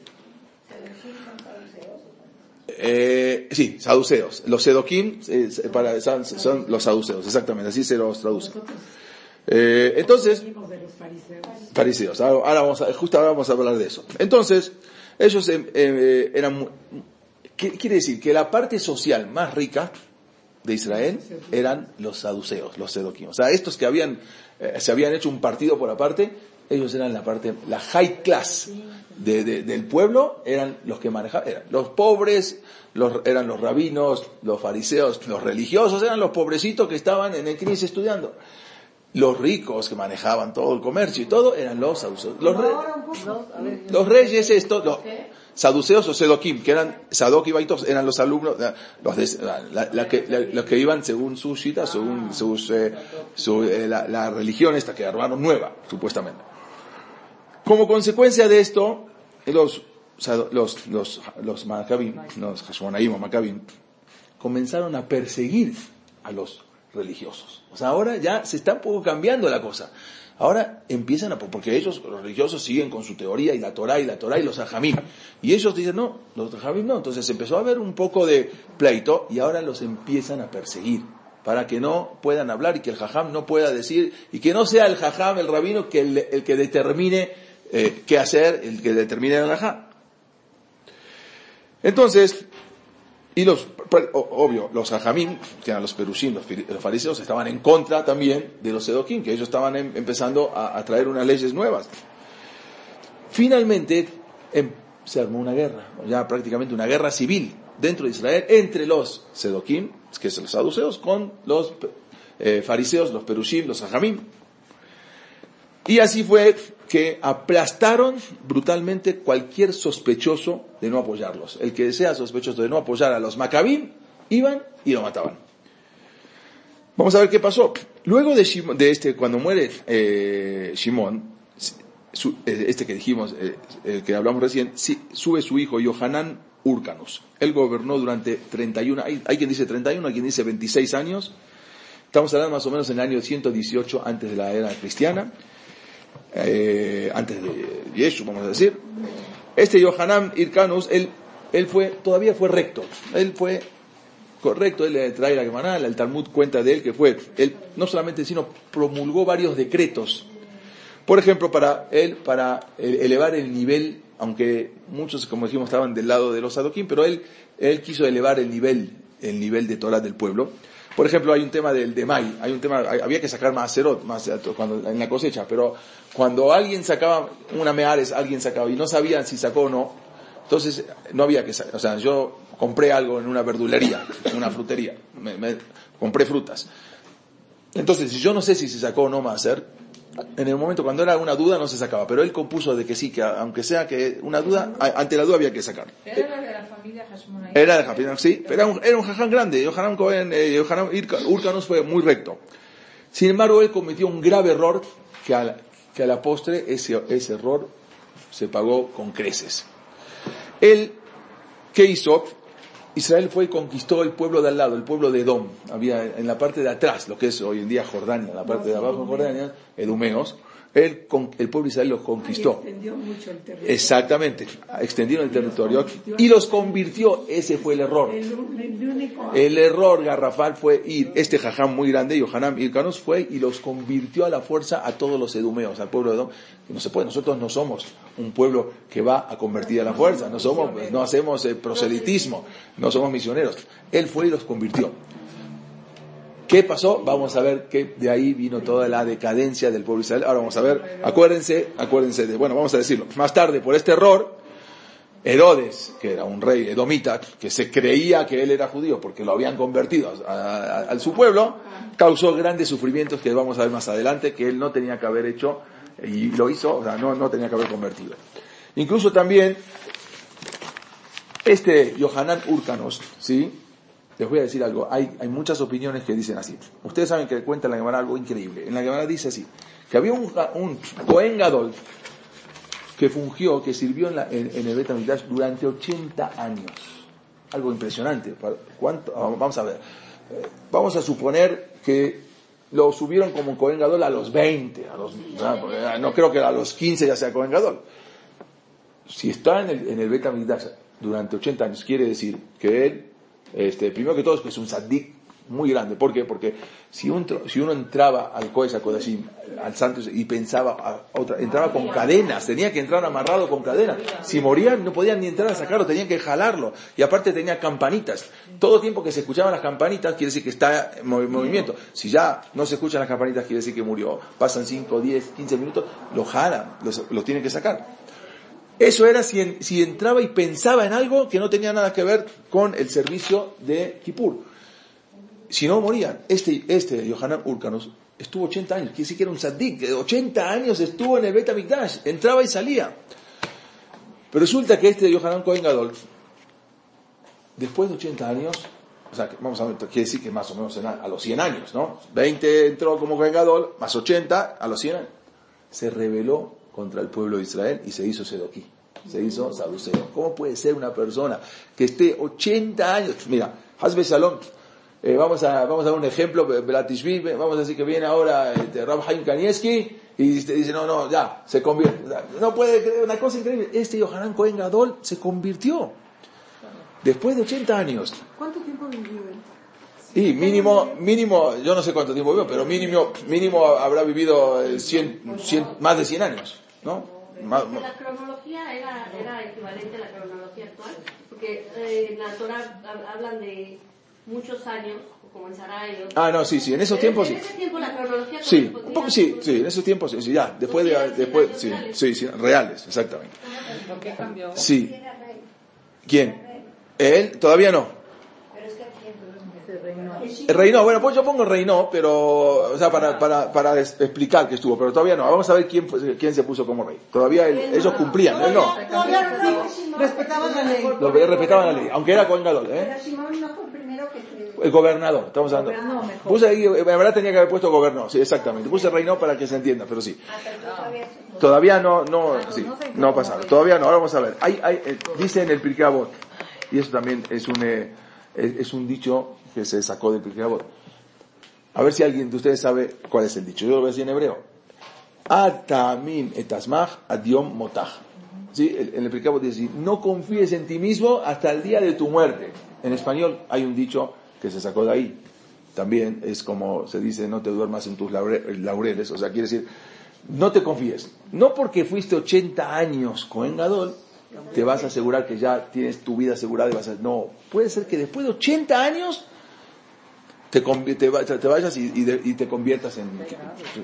Eh, sí, saduceos. Los sedoquim eh, para, son, los saduceos, exactamente, así se los traduce. Eh, entonces, fariseos. Ahora, vamos a, justo ahora vamos a hablar de eso. Entonces, ellos eh, eh, eran, ¿qué quiere decir? Que la parte social más rica de Israel eran los saduceos, los sedoquim. O sea, estos que habían, se habían hecho un partido por aparte, ellos eran la parte, la high class de- de- del pueblo, eran los que manejaban, eran los pobres, los, eran los rabinos, los fariseos, los religiosos, eran los pobrecitos que estaban en el crisis estudiando. Los ricos que manejaban todo el comercio y todo eran los saduceos. Los, re- los reyes estos, los saduceos o sedoquim, que eran Sadok y Baitos, eran los alumnos, los, de- la- la que, la- los que iban según sus citas, según sus, eh, su, eh, la, la religión esta que armaron nueva, supuestamente. Como consecuencia de esto, los, los, los, los Maccabim, los Hashmonaim o comenzaron a perseguir a los religiosos. O sea, ahora ya se está un poco cambiando la cosa. Ahora empiezan a, porque ellos, los religiosos, siguen con su teoría y la Torah y la Torah y los ajamim. Y ellos dicen, no, los ajamim no. Entonces empezó a haber un poco de pleito y ahora los empiezan a perseguir para que no puedan hablar y que el jajam no pueda decir y que no sea el jajam, el rabino, que el, que determine eh, qué hacer, el que determine el jajam. Entonces, y los, obvio, los hajamim, que eran los perushim, los, fariseos, estaban en contra también de los sedoquim, que ellos estaban em, empezando a, traer unas leyes nuevas. Finalmente, em, se armó una guerra, ya prácticamente una guerra civil dentro de Israel entre los sedoquim, que son los saduceos, con los eh, fariseos, los perushim, los hajamim. Y así fue que aplastaron brutalmente cualquier sospechoso de no apoyarlos. El que sea sospechoso de no apoyar a los macabim, iban y lo mataban. Vamos a ver qué pasó. Luego de, este, cuando muere eh, Shimón, eh, este que dijimos, eh, que hablamos recién, sube su hijo Yohanan Urcanus. Él gobernó durante 31, hay, hay quien dice 31, hay quien dice 26 años. Estamos hablando más o menos en el año 118 antes de la era cristiana eh, antes de Yeshu, vamos a decir. Este Yohanan Irkanus, él, él fue, todavía fue recto, él fue correcto, él le trae la Gemara, el Talmud cuenta de él que fue, él no solamente, sino promulgó varios decretos. Por ejemplo, para él, para elevar el nivel, aunque muchos, como dijimos, estaban del lado de los Adoquín, pero él, él quiso elevar el nivel, el nivel de Torah del pueblo. Por ejemplo, hay un tema del de May, hay un tema, había que sacar más cerot, más cuando, en la cosecha, pero cuando alguien sacaba una meares, alguien sacaba y no sabían si sacó o no, entonces no había que sacar, o sea, yo compré algo en una verdulería, en una frutería, me, compré frutas. Entonces, si yo no sé si se sacó o no hacer, en el momento cuando era una duda no se sacaba, pero él compuso de que sí, que aunque sea que una duda, ante la duda había que sacar. Era de la familia Era de la familia, sí, pero era un, era un jaján grande, Yohanan Cohen, eh, Urcanus fue muy recto. Sin embargo, él cometió un grave error que a, que a la postre ese, ese error se pagó con creces. Él, ¿qué hizo? Israel fue y conquistó el pueblo de al lado, el pueblo de Edom. Había en la parte de atrás, lo que es hoy en día Jordania, la parte de abajo de Jordania, Edumeos. El pueblo de Israel los conquistó. Exactamente, extendieron el territorio y los convirtió. Ese fue el error. El, error garrafal fue ir, este jajam muy grande, Yohanan Irkanos, fue y los convirtió a la fuerza a todos los edumeos, al pueblo de Edom. No se puede, nosotros no somos un pueblo que va a convertir a la fuerza, no somos, no hacemos eh, proselitismo, no somos misioneros. Él fue y los convirtió. ¿Qué pasó? Vamos a ver que de ahí vino toda la decadencia del pueblo de Israel. Ahora vamos a ver, acuérdense, acuérdense de, bueno, vamos a decirlo, más tarde por este error, Herodes, que era un rey edomita, que se creía que él era judío porque lo habían convertido a, su pueblo, causó grandes sufrimientos que vamos a ver más adelante, que él no tenía que haber hecho y lo hizo, o sea, no, no tenía que haber convertido. Incluso también, este Yohanan Urcanos, ¿sí? Les voy a decir algo, hay, muchas opiniones que dicen así. Ustedes saben que cuenta en la Gemara algo increíble. En la Gemara dice así, que había un, Cohen Gadol que fungió, que sirvió en, la, en, el Betamigdash durante 80 años. Algo impresionante. ¿Cuánto? Ah, vamos a ver. Eh, vamos a suponer que lo subieron como Cohen Gadol a los 20, a los, ah, no, creo que a los 15 ya sea Cohen Gadol. Si está en el, en el durante 80 años, quiere decir que él este, primero que todo es que es un saddik muy grande. ¿Por qué? Porque si, si uno entraba al Kodesh al Santo, y pensaba, otra, entraba con cadenas, tenía que entrar amarrado con cadenas. Si morían, no podían ni entrar a sacarlo, tenían que jalarlo. Y aparte tenía campanitas. Todo tiempo que se escuchaban las campanitas quiere decir que está en movimiento. Si ya no se escuchan las campanitas, quiere decir que murió. Pasan 5, 10, 15 minutos, lo jalan, lo tienen que sacar. Eso era si, entraba y pensaba en algo que no tenía nada que ver con el servicio de Kippur. Si no morían. Este, este Yohanan Urkanos estuvo 80 años, quiere decir que era un saddik, 80 años estuvo en el Bet entraba y salía. Pero resulta que este Yohanan Cohen Gadol, después de 80 años, o sea, vamos a ver, quiere decir que más o menos a los 100 años, ¿no? 20 entró como Cohen Gadol, más 80 a los 100 años. Se reveló contra el pueblo de Israel y se hizo Sedoquí, se hizo saduceo. ¿Cómo puede ser una persona que esté 80 años? Mira, Hazbe Shalom. Eh, vamos, a, vamos a dar un ejemplo, Belatishvili, vamos a decir que viene ahora este, Rab Haim Kanievski y dice, dice, no, no, ya, se convierte. No puede creer, una cosa increíble. Este Yohanan Cohen Gadol se convirtió. Después de 80 años. ¿Cuánto tiempo vivió él? Y mínimo, mínimo, yo no sé cuánto tiempo vivió, pero mínimo, mínimo habrá vivido eh, 100, 100, más de 100 años, ¿no? Más- la cronología era, era equivalente a la cronología actual, porque eh, en la Torah hab- hablan de muchos años, como en Sarai. o- Ah, no, sí, sí, en esos tiempos en sí. ese tiempo la cronología Sí, un poco sí, en esos tiempos sí, sí, ya, después de, después, sí, sí, sí, reales, exactamente. ¿Por qué cambió? Sí. ¿Quién? Él, todavía no. Reinó, bueno, pues yo pongo Reinó, pero, o sea, para, para, para explicar que estuvo, pero todavía no. Vamos a ver quién, quién se puso como rey. Todavía él- ellos cumplían, él no. Respetaban la ley. Lo respetaban la ley, aunque era Cohen Gadol, ¿eh? Pero Simón no fue el primero que se... El gobernador, estamos hablando. Puse ahí, en verdad tenía que haber puesto gobernador, sí, exactamente. Puse Reinó para que se entienda, pero sí. Ah, todavía no, no, Ah, sí, no es. Todavía no, ahora vamos a ver. Hay, hay, eh, dice en el Pirkei y eso también es un, eh, es, es un dicho que se sacó del Pirkei Avot. A ver si alguien de ustedes sabe cuál es el dicho. Yo lo voy a decir en hebreo. Atamin etasmach adiom motach. ¿Sí? En el Pirkei Avot dice, no confíes en ti mismo hasta el día de tu muerte. En español hay un dicho que se sacó de ahí. También es como se dice, no te duermas en tus laure- laureles. O sea, quiere decir, no te confíes. No porque fuiste 80 años con Gadol, te vas a asegurar que ya tienes tu vida asegurada y vas a... No, puede ser que después de 80 años te, te, va- te vayas y, de- y te conviertas en,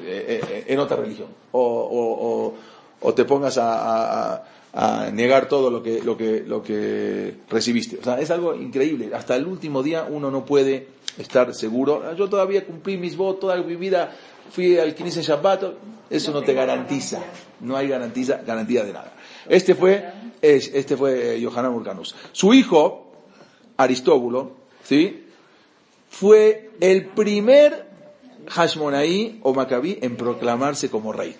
eh, eh, en otra religión. O, o- te pongas a, a- negar todo lo que, lo, que, lo que recibiste. O sea, es algo increíble. Hasta el último día uno no puede estar seguro. Yo todavía cumplí mis votos, toda mi vida fui al Knesset Shabbat. Eso no te garantiza. No hay garantiza, garantía de nada. Este fue, es- este fue Yohanan Urcanus. Su hijo, Aristóbulo, ¿sí? Fue el primer Hashmonaí o Macabí en proclamarse como rey.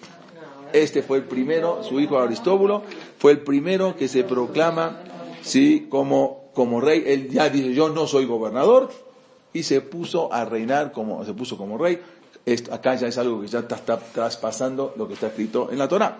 Este fue el primero, su hijo Aristóbulo, fue el primero que se proclama, sí, como, como rey. Él ya dice, yo no soy gobernador, y se puso a reinar como, se puso como rey. Acá ya es algo que ya está, está traspasando lo que está escrito en la Torah.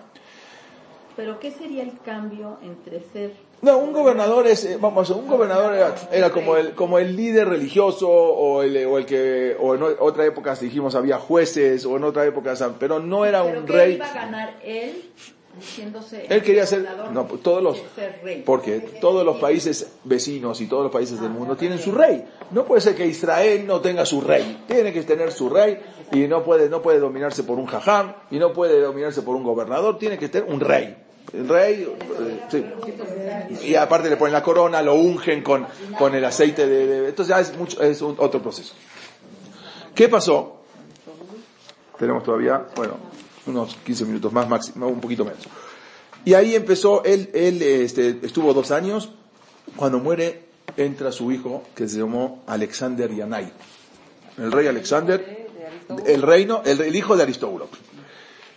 Pero ¿qué sería el cambio entre ser No, un gobernador es, eh, vamos, un gobernador era, era como el, como el líder religioso o el, o el que, o en otra época dijimos había jueces o en otra época, pero no era ¿Pero un rey. iba a ganar él diciéndose Él quería ser, no, todos los, rey? porque todos los países vecinos y todos los países del mundo tienen su rey. No puede ser que Israel no tenga su rey. Tiene que tener su rey y no puede, no puede dominarse por un jajam y no puede dominarse por un gobernador. Tiene que tener un rey. El rey, eh, sí. Y aparte le ponen la corona, lo ungen con, con el aceite de, de- entonces ya es mucho, es un- otro proceso. ¿Qué pasó? Tenemos todavía, bueno, unos 15 minutos más, máximo, un poquito menos. Y ahí empezó, él, él este, estuvo dos años, cuando muere entra su hijo, que se llamó Alexander Yanai. El rey Alexander, el reino, el, el hijo de Aristóbulo.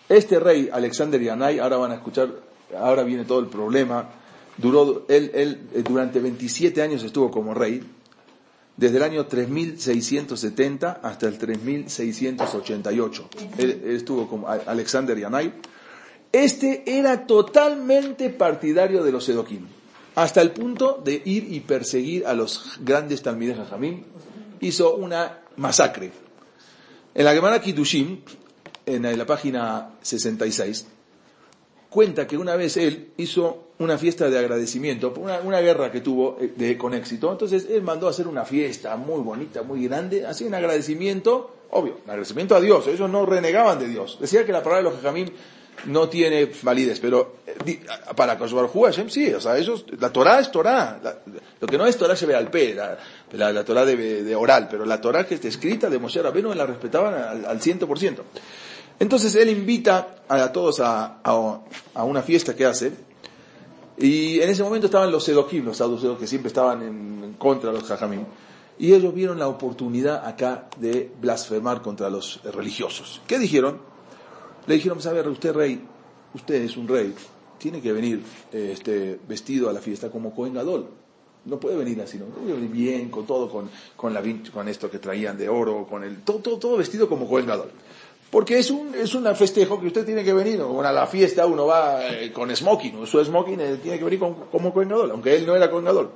Este rey, Alexander Yanai, ahora van a escuchar, ahora viene todo el problema, duró, él, él eh, durante 27 años estuvo como rey, desde el año 3670 hasta el 3688. Él, él estuvo como Alexander Yanai. Este era totalmente partidario de los Edoquim, hasta el punto de ir y perseguir a los grandes Talmideh Jajamim. Hizo una masacre. En la Gemara Kiddushim, en la página 66, cuenta que una vez él hizo una fiesta de agradecimiento por una, una guerra que tuvo eh, de- con éxito. Entonces él mandó a hacer una fiesta muy bonita, muy grande, así un agradecimiento, obvio, un agradecimiento a Dios. Ellos no renegaban de Dios. Decía que la palabra de los Jajamim no tiene validez, pero eh, para Koshbar Hashem sí, o sea, ellos, la Torah es Torah. La- lo que no es Torah se ve al pe, la, la, la Torah de, oral, pero la Torah que está escrita de Moshe Rabbeinu la respetaban al, al 100%. Entonces él invita a todos a, a, una fiesta que hace, y en ese momento estaban los sedoquim, los saduceos que siempre estaban en, contra de los jajamim, y ellos vieron la oportunidad acá de blasfemar contra los religiosos. ¿Qué dijeron? Le dijeron, a ver, usted rey, usted es un rey, tiene que venir eh, este, vestido a la fiesta como Cohen Gadol. no puede venir así, ¿no? Debe venir bien, con todo, con, con, la, con esto que traían de oro, con el, todo, todo, todo vestido como Cohen Gadol. Porque es un, es un festejo que usted tiene que venir, o a la fiesta uno va eh, con smoking, o su smoking eh, tiene que venir con, como Cohen Gadol, aunque él no era Cohen Gadol.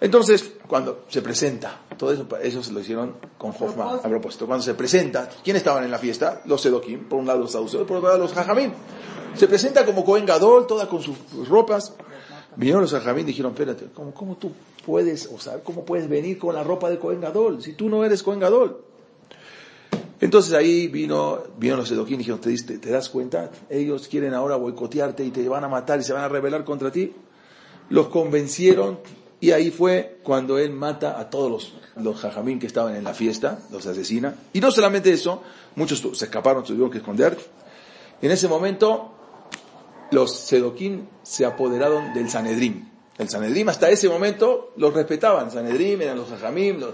Entonces, cuando se presenta, todo eso, eso se lo hicieron con Hoffman a propósito. Cuando se presenta, ¿quién estaban en la fiesta? Los Sedokim, por un lado los saduceos, por otro lado los Jajamín. Se presenta como Cohen Gadol, toda con sus ropas. Vinieron los Jajamín y dijeron, espérate, ¿cómo, cómo tú puedes, o sea, cómo puedes venir con la ropa de Cohen Gadol si tú no eres Cohen Gadol? Entonces ahí vino, vino los Sedoquín y dijeron, ¿Te, diste- ¿te das cuenta? Ellos quieren ahora boicotearte y te van a matar y se van a rebelar contra ti. Los convencieron y ahí fue cuando él mata a todos los, los jajamín que estaban en la fiesta, los asesina. Y no solamente eso, muchos se escaparon, tuvieron que esconder. En ese momento, los Sedoquín se apoderaron del Sanedrim. El Sanedrim hasta ese momento los respetaban. Sanedrim eran los jajamín, los,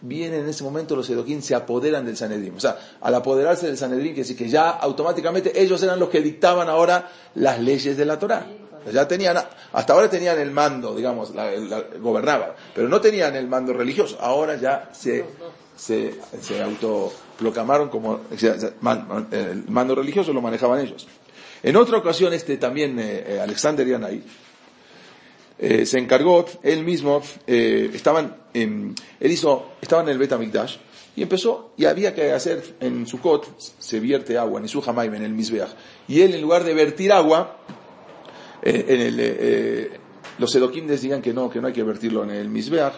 vienen en ese momento los Sedoquín, se apoderan del Sanedrín. O sea, al apoderarse del Sanedrín, que decir que ya automáticamente ellos eran los que dictaban ahora las leyes de la Torá. Ya tenían, hasta ahora tenían el mando, digamos, la, la- gobernaban, pero no tenían el mando religioso. Ahora ya se, se, se autoproclamaron como, el mando religioso lo manejaban ellos. En otra ocasión, este también, eh, eh, Alexander Yanai, eh, se encargó, él mismo, eh, estaban en, él hizo, estaba en el Betamikdash, y empezó, y había que hacer, en Sukkot, se vierte agua, en su en el Mizbeach, y él en lugar de vertir agua, eh, en el, eh, eh, los Edokim decían que no, que no hay que vertirlo en el Mizbeach,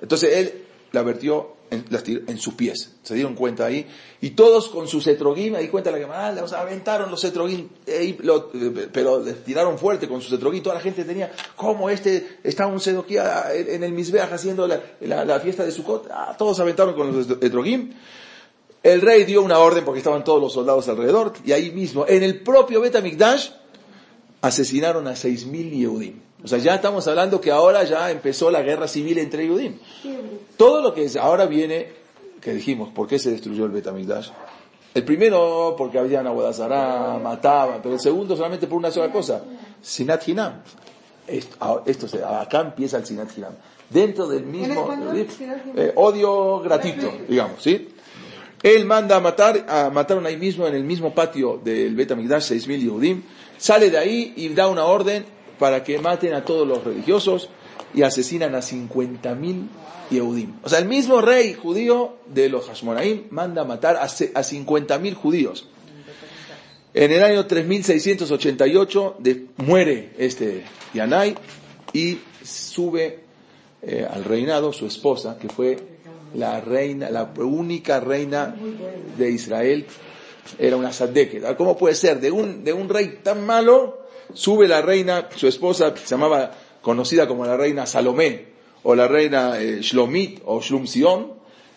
entonces él la vertió en, sus pies, se dieron cuenta ahí, y todos con sus etrogim, ahí cuenta la que ah, los aventaron los etrogim, eh, lo- eh, pero les tiraron fuerte con sus etrogim, toda la gente tenía, como este, está un sedoquí ah, en el Mizbeach haciendo la, fiesta de Sukkot, ah, todos aventaron con los etrogim, el rey dio una orden porque estaban todos los soldados alrededor, y ahí mismo, en el propio Betamikdash, asesinaron a 6.000 Yehudim. O sea, ya estamos hablando que ahora ya empezó la guerra civil entre Yehudim. Todo lo que es, ahora viene, que dijimos, ¿por qué se destruyó el Betamigdash? El primero, porque habían aguadazará, mataban, pero el segundo solamente por una sola cosa, Sinat Hinam. Esto, ah, esto se- acá empieza el Sinat Hinam. Dentro del mismo, eh, odio gratuito, digamos, ¿sí? Él manda a matar, a mataron ahí mismo, en el mismo patio del Betamigdash, 6.000 Yehudim, sale de ahí y da una orden para que maten a todos los religiosos y asesinan a 50.000 Yehudim. O sea, el mismo rey judío de los Hashmonaim manda matar a, ce- a 50.000 judíos. En el año 3688 de- muere este Yanai y sube eh, al reinado su esposa, que fue la reina, la única reina de Israel, era una sadeke. ¿Cómo puede ser? De un, de un rey tan malo, sube la reina, su esposa, se llamaba, conocida como la reina Salomé, o la reina eh, Shlomit, o Shlumsion,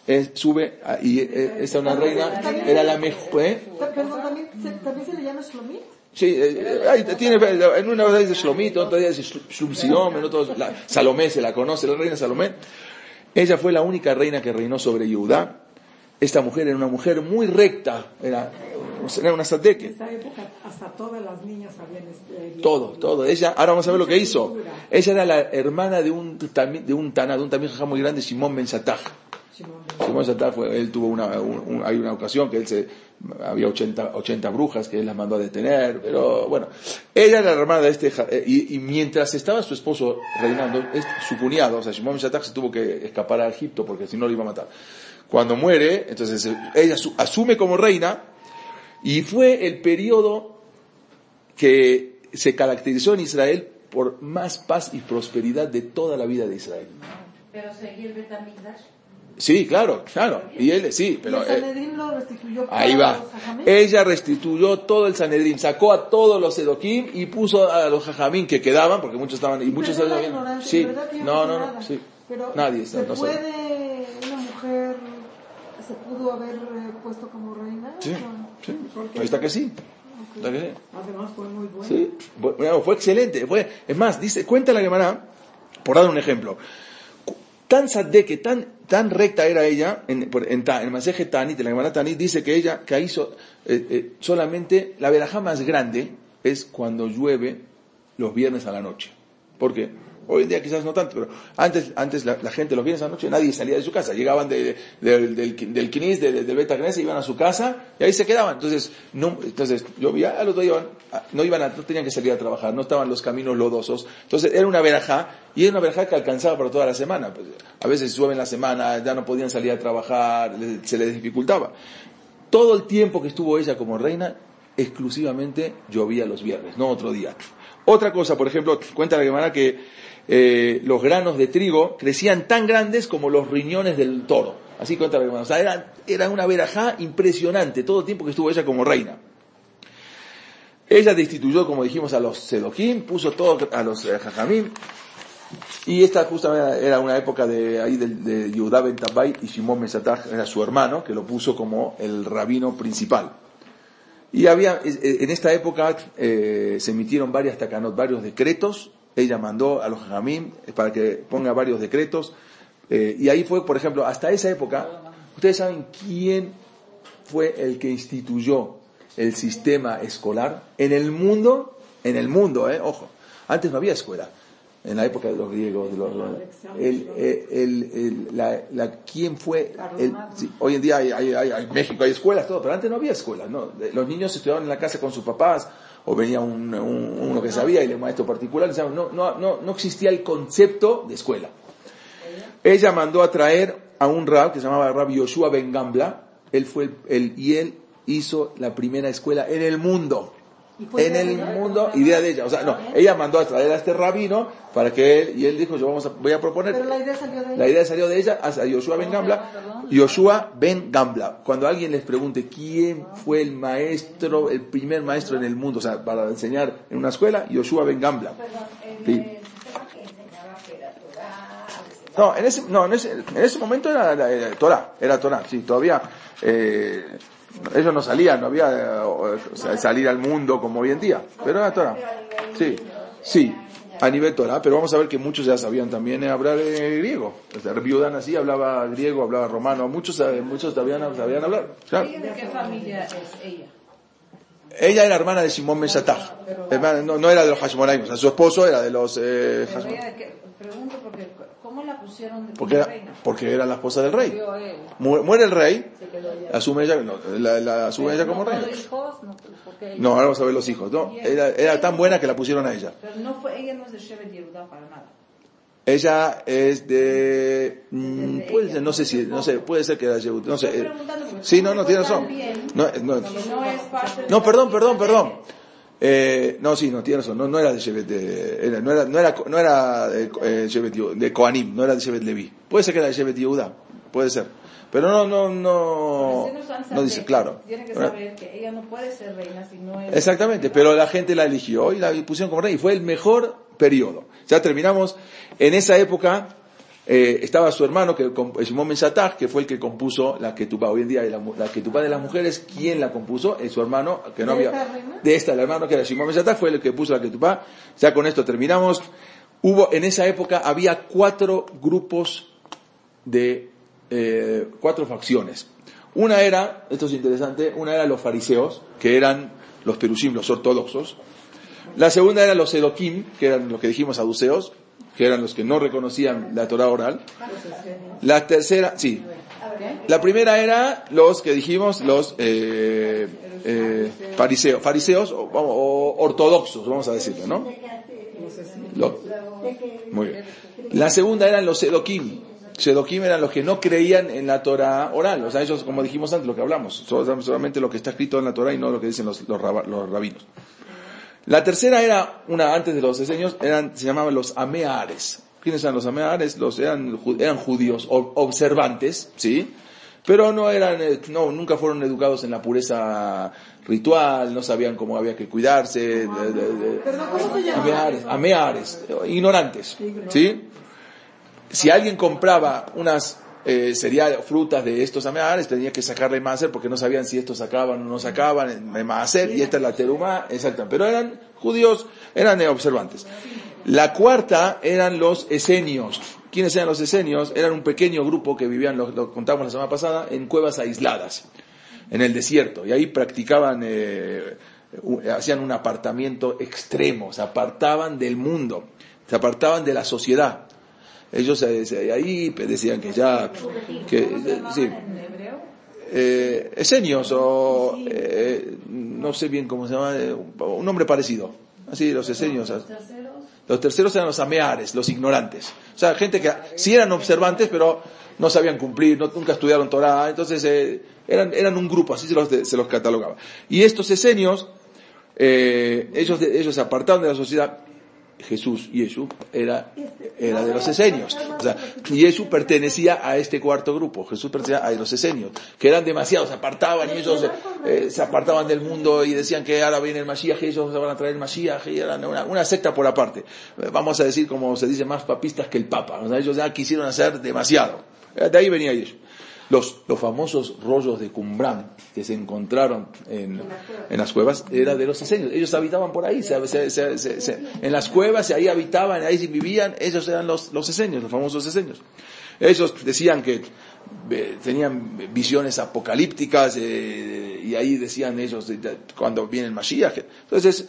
eh, sube, a- y eh, esa una reina, era la mejor, ¿eh? Perdón, ¿también se, ¿también se le llama Shlomit? Sí, eh, tiene, en una vez dice Shlomit, en otra dice Shlumsion, en otro, la, Salomé se la conoce, la reina Salomé. Ella fue la única reina que reinó sobre Judá. Esta mujer era una mujer muy recta, era, era una En sateque. esa época hasta todas las niñas habían este, Todo, todo. Ella, ahora vamos a ver lo que hizo. Ella era la hermana de un, de un Tana, de un también muy grande, Simón Ben. Shimon. Simón Sattah fue, él tuvo una, un- un- hay una ocasión que él se, había 80, 80 brujas que él las mandó a detener, pero bueno. Ella era la hermana de este, eh, y, y mientras estaba su esposo reinando, este- su cuñado, o sea, Simón Ben Sattah se tuvo que escapar a Egipto porque si no lo iba a matar. Cuando muere, entonces ella su- asume como reina, y fue el periodo que se caracterizó en Israel por más paz y prosperidad de toda la vida de Israel. Pero seguí el Betamigdash. Sí, claro, claro. Y él, sí, Y pero el eh, Sanedrín lo restituyó ahí va. los. Ella restituyó todo el Sanedrín, sacó a todos los Edoquim y puso a los Jajamín que quedaban, porque muchos estaban, y muchos estaban- Sí, no, sé no, no, sí. Pero Nadie está, ¿se no puede una mujer se pudo haber eh, puesto como reina? Sí, No. sí. Ahí está que sí. Está que sí. Además fue muy bueno. Sí, bueno, fue excelente. Fue, es más, dice, cuenta la Gemara, por dar un ejemplo, tan sadeke, tan, tan recta era ella, en, en, en el Maseje Tanit, en la Gemara Tanit, dice que ella, que hizo eh, eh, solamente, la verajá más grande es cuando llueve los viernes a la noche. ¿Por qué? Hoy en día quizás no tanto, pero antes, antes la, gente los viernes a la noche nadie salía de su casa. Llegaban de, de- del, del, Kinis, del, del Beta iban a su casa y ahí se quedaban. Entonces, no, entonces llovía, al otro día no iban a, no tenían que salir a trabajar, no estaban los caminos lodosos. Entonces era una verajá y era una verajá que alcanzaba para toda la semana. Pues, a veces llueve en la semana, ya no podían salir a trabajar, se les dificultaba. Todo el tiempo que estuvo ella como reina, exclusivamente llovía los viernes, no otro día. Otra cosa, por ejemplo, cuenta la Gemara que eh, los granos de trigo crecían tan grandes como los riñones del toro. Así cuenta la Gemara. O sea, era, era una verajá impresionante todo el tiempo que estuvo ella como reina. Ella destituyó, como dijimos, a los Sedoquín, puso todo a los eh, Jajamim, y esta justamente era una época de ahí de, Yehudá ben Tabai y Shimon Mesatach era su hermano, que lo puso como el rabino principal. Y había, eh, en esta época se emitieron varias takanot, varios decretos. Ella mandó a los Jamim para que ponga varios decretos. eh, y ahí fue, por ejemplo, hasta esa época, ustedes saben quién fue el que instituyó el sistema escolar en el mundo, en el mundo, eh, ojo. Antes no había escuela. En la época de los griegos, de los, el, el, el- el- la, la- ¿quién fue? el- sí, hoy en día hay, hay, hay- en México hay escuelas, todo, pero antes no había escuelas, ¿no? Los niños estudiaban en la casa con sus papás, o venía un, un- uno que sabía y el maestro particular, no, no, no, no existía el concepto de escuela. Ella mandó a traer a un rab que se llamaba Rab Yoshua Ben Gambla, él fue el- y él hizo la primera escuela en el mundo. En el mundo, idea de ella. O sea, no, ella mandó a traer a este rabino para que él, y él dijo, yo vamos a, voy a proponer. Pero la idea salió de La ella. idea salió de ella hacia Yoshua Ben Gambla. Yoshua Ben Gambla. Cuando alguien les pregunte quién fue el maestro, el primer maestro en el mundo, o sea, para enseñar en una escuela, Yoshua Ben Gambla. Sí. No, en ese, no, en ese, en ese momento era, era, era Torah, era Torah, sí, todavía, eh, ellos no salían, no había eh, o sea, salir al mundo como hoy en día, pero era Torah. Sí, sí, a nivel Torah, pero vamos a ver que muchos ya sabían también eh, hablar eh, griego. O sea, así hablaba griego, hablaba romano, muchos, muchos sabían, sabían hablar. Claro. ¿De qué familia es ella? Ella era hermana de Simón Hermana- no, no era de los Hashmonaim, o sea, su esposo era de los eh, pregunto porque, ¿cómo la pusieron de porque era, reina? porque era la esposa del rey. Muere el rey, asume ella, no, la, la asume ella como no, reina. hijos, no, ella- No, ahora vamos a ver los hijos. No, era, era tan buena que la pusieron a ella. Pero no fue, ella no es de Shevet Yehuda para nada. Ella es de, mm, puede ser, no sé si, no sé, puede ser que era Yehud, no sé. Eh, Sí, no, no, tiene razón. No, no, que no no, perdón, perdón, perdón. Eh, no, sí, no, tiene razón. No, no era de Shevet, de, era- no era, no era, no era eh, eh, Shevet de Koanim, no era de Shevet Levi. Puede ser que era de Shevet Yehuda, puede ser. Pero no, no, no, no dice, claro. Que saber que ella no puede ser reina si no es... Exactamente, pero la gente la eligió y la pusieron como rey y fue el mejor periodo. Ya terminamos, en esa época eh, estaba su hermano, que comp- Shimon Ben Shattach, que fue el que compuso la Ketubá. Hoy en día la, la Ketubá de las mujeres, ¿quién la compuso? Es su hermano, que no ¿De había... esta? De esta, el hermano que era Shimon Ben Shattach, fue el que puso la Ketubá. Ya con esto terminamos. Hubo, en esa época había cuatro grupos de eh, cuatro facciones. Una era, esto es interesante, una era los fariseos, que eran los perushim, los ortodoxos. La segunda eran los edoquim, que eran los que dijimos saduceos, que eran los que no reconocían la Torah oral. La tercera, sí. La primera era los que dijimos, los eh, eh, fariseos, fariseos o, o ortodoxos, vamos a decirlo, ¿no? Muy bien. La segunda eran los Sedoquim. Sedoquim eran los que no creían en la Torah oral. O sea, ellos, como dijimos antes, lo que hablamos, sol- solamente lo que está escrito en la Torah y no lo que dicen los, los, los rabinos. La tercera era, una antes de los diseños, eran, se llamaban los Ameares. ¿Quiénes eran los Ameares? Los, eran, eran judíos ob- observantes, ¿sí? Pero no eran, eh, no, nunca fueron educados en la pureza ritual, no sabían cómo había que cuidarse, de- de- de- Perdón, ¿cómo se llama? Ameares, ameares, ignorantes, ¿sí? Si alguien compraba unas eh, cereales, frutas de estos ameares, tenía que sacarle máser porque no sabían si estos sacaban o no sacaban en máser, y esta es la teruma, exacto. Pero eran judíos, eran eh, observantes. La cuarta eran los esenios. ¿Quiénes eran los esenios? Eran un pequeño grupo que vivían, lo, lo contamos la semana pasada, en cuevas aisladas, en el desierto. Y ahí practicaban, eh, hacían un apartamiento extremo, se apartaban del mundo. se apartaban de la sociedad. Ellos ahí decían que ya, que, sí, eh, esenios o eh, no sé bien cómo se llama, eh, un nombre parecido. Así, los esenios. Los terceros eran los ameares, los ignorantes. O sea, gente que sí eran observantes, pero no sabían cumplir, no- nunca estudiaron Torah. Entonces, eh, eran, eran un grupo, así se los, se los catalogaba. Y estos esenios, eh, ellos, ellos se apartaron de la sociedad. Jesús, Yeshu, era, era de los esenios. O sea, Yeshu pertenecía a este cuarto grupo. Jesús pertenecía a los esenios, que eran demasiados, se apartaban y ellos eh, se apartaban del mundo y decían que ahora viene el Mashiach y ellos se van a traer el Mashiach y eran una, una secta por aparte. Eh, Vamos a decir, como se dice, más papistas que el Papa. O sea, ellos ya quisieron hacer demasiado. Eh, De ahí venía Yeshu. Los, los famosos rollos de Qumran que se encontraron en, en las cuevas era de los esenios. Ellos habitaban por ahí, se- se- en las cuevas, y ahí habitaban, ahí vivían, ellos eran los, los esenios, los famosos esenios. Ellos decían que eh, tenían visiones apocalípticas eh, y ahí decían ellos de- de- cuando viene el Mashiach. Entonces,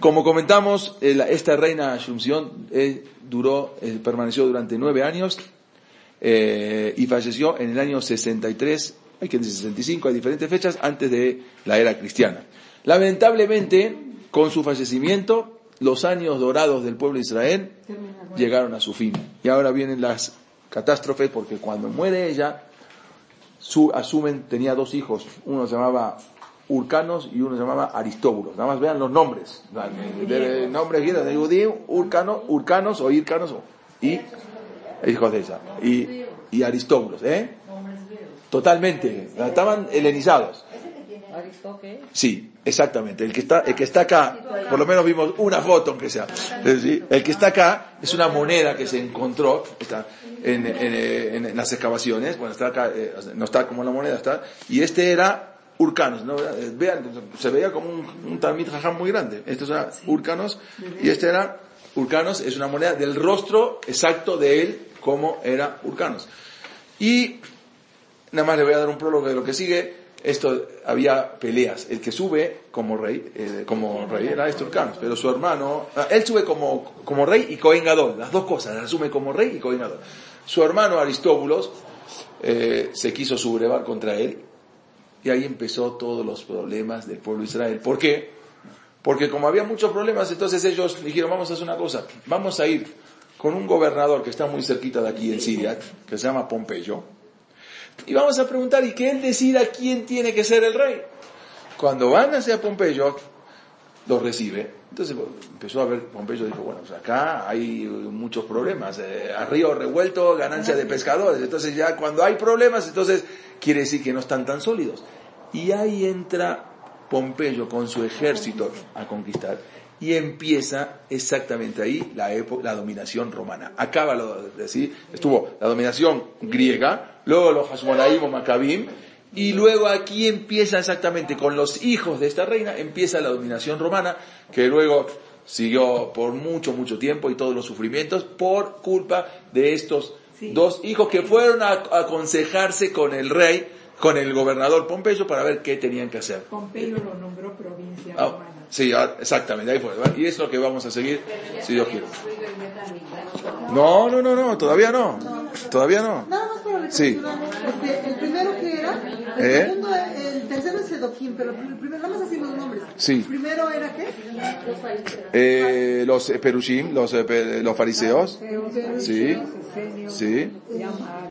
como comentamos, eh, la- esta reina Asunción eh, duró, eh, permaneció durante nueve años eh, y falleció en el año 63, hay que decir 65, hay diferentes fechas, antes de la era cristiana. Lamentablemente, con su fallecimiento, los años dorados del pueblo de Israel llegaron a su fin. Y ahora vienen las catástrofes porque cuando muere ella, su, asumen, tenía dos hijos, uno se llamaba Urcanos y uno se llamaba Aristóbulos. Nada más vean los nombres. Nombres griegos de Urcano, Urcanos o Ircanos y hijos de ella. Y, y Aristóbulos, ¿eh? Totalmente. Estaban helenizados. Sí, exactamente. El que está, el que está acá, por lo menos vimos una foto, aunque sea. El que está acá es una moneda que se encontró está en, en, en- las excavaciones. Bueno, está acá, eh, no está como la moneda, está. Y este era Urcanos, ¿no? Vean, se veía como un, un Talmid muy grande. Estos eran Urcanos y este era Urcanos, es una moneda del rostro exacto de él, como era Urcanos. Y Nada más le voy a dar un prólogo de lo que sigue. Esto había peleas. El que sube como rey, eh, como rey era este Urcanos, pero su hermano, ah, él sube como, como rey y Cohen Gadol, las dos cosas, las asume como rey y Cohen Gadol. Su hermano Aristóbulos eh, se quiso sublevar contra él y ahí empezó todos los problemas del pueblo de Israel. ¿Por qué? Porque como había muchos problemas, entonces ellos dijeron, vamos a hacer una cosa, vamos a ir con un gobernador que está muy cerquita de aquí en Siria, que se llama Pompeyo, y vamos a preguntar y que él decida quién tiene que ser el rey. Cuando van hacia Pompeyo, los recibe. Entonces empezó a ver, Pompeyo dijo, bueno, pues acá hay muchos problemas. Eh, a río revuelto, ganancia de pescadores. Entonces ya cuando hay problemas, entonces quiere decir que no están tan sólidos. Y ahí entra Pompeyo con su ejército a conquistar y empieza exactamente ahí la, época, la dominación romana. Acaba lo de decir, estuvo la dominación griega, luego los Hasmonaim o Maccabim, y luego aquí empieza exactamente con los hijos de esta reina, empieza la dominación romana, que luego siguió por mucho, mucho tiempo y todos los sufrimientos por culpa de estos Sí. dos hijos que fueron a, a aconsejarse con el rey, con el gobernador Pompeyo para ver qué tenían que hacer. Pompeyo lo nombró provincia Ah, romana. Sí, ah, exactamente, ahí fue. ¿verdad? Y es lo que vamos a seguir, si Dios quiere. No, no, no, no, todavía no. Todavía no. Nada más para Sí. Este, el primero que era, el ¿Eh? segundo, el tercero es Sedoquín, pero el primero, nada más así los nombres. Sí. El primero era qué? Eh, los perushim, los, eh, los fariseos, sí, sí.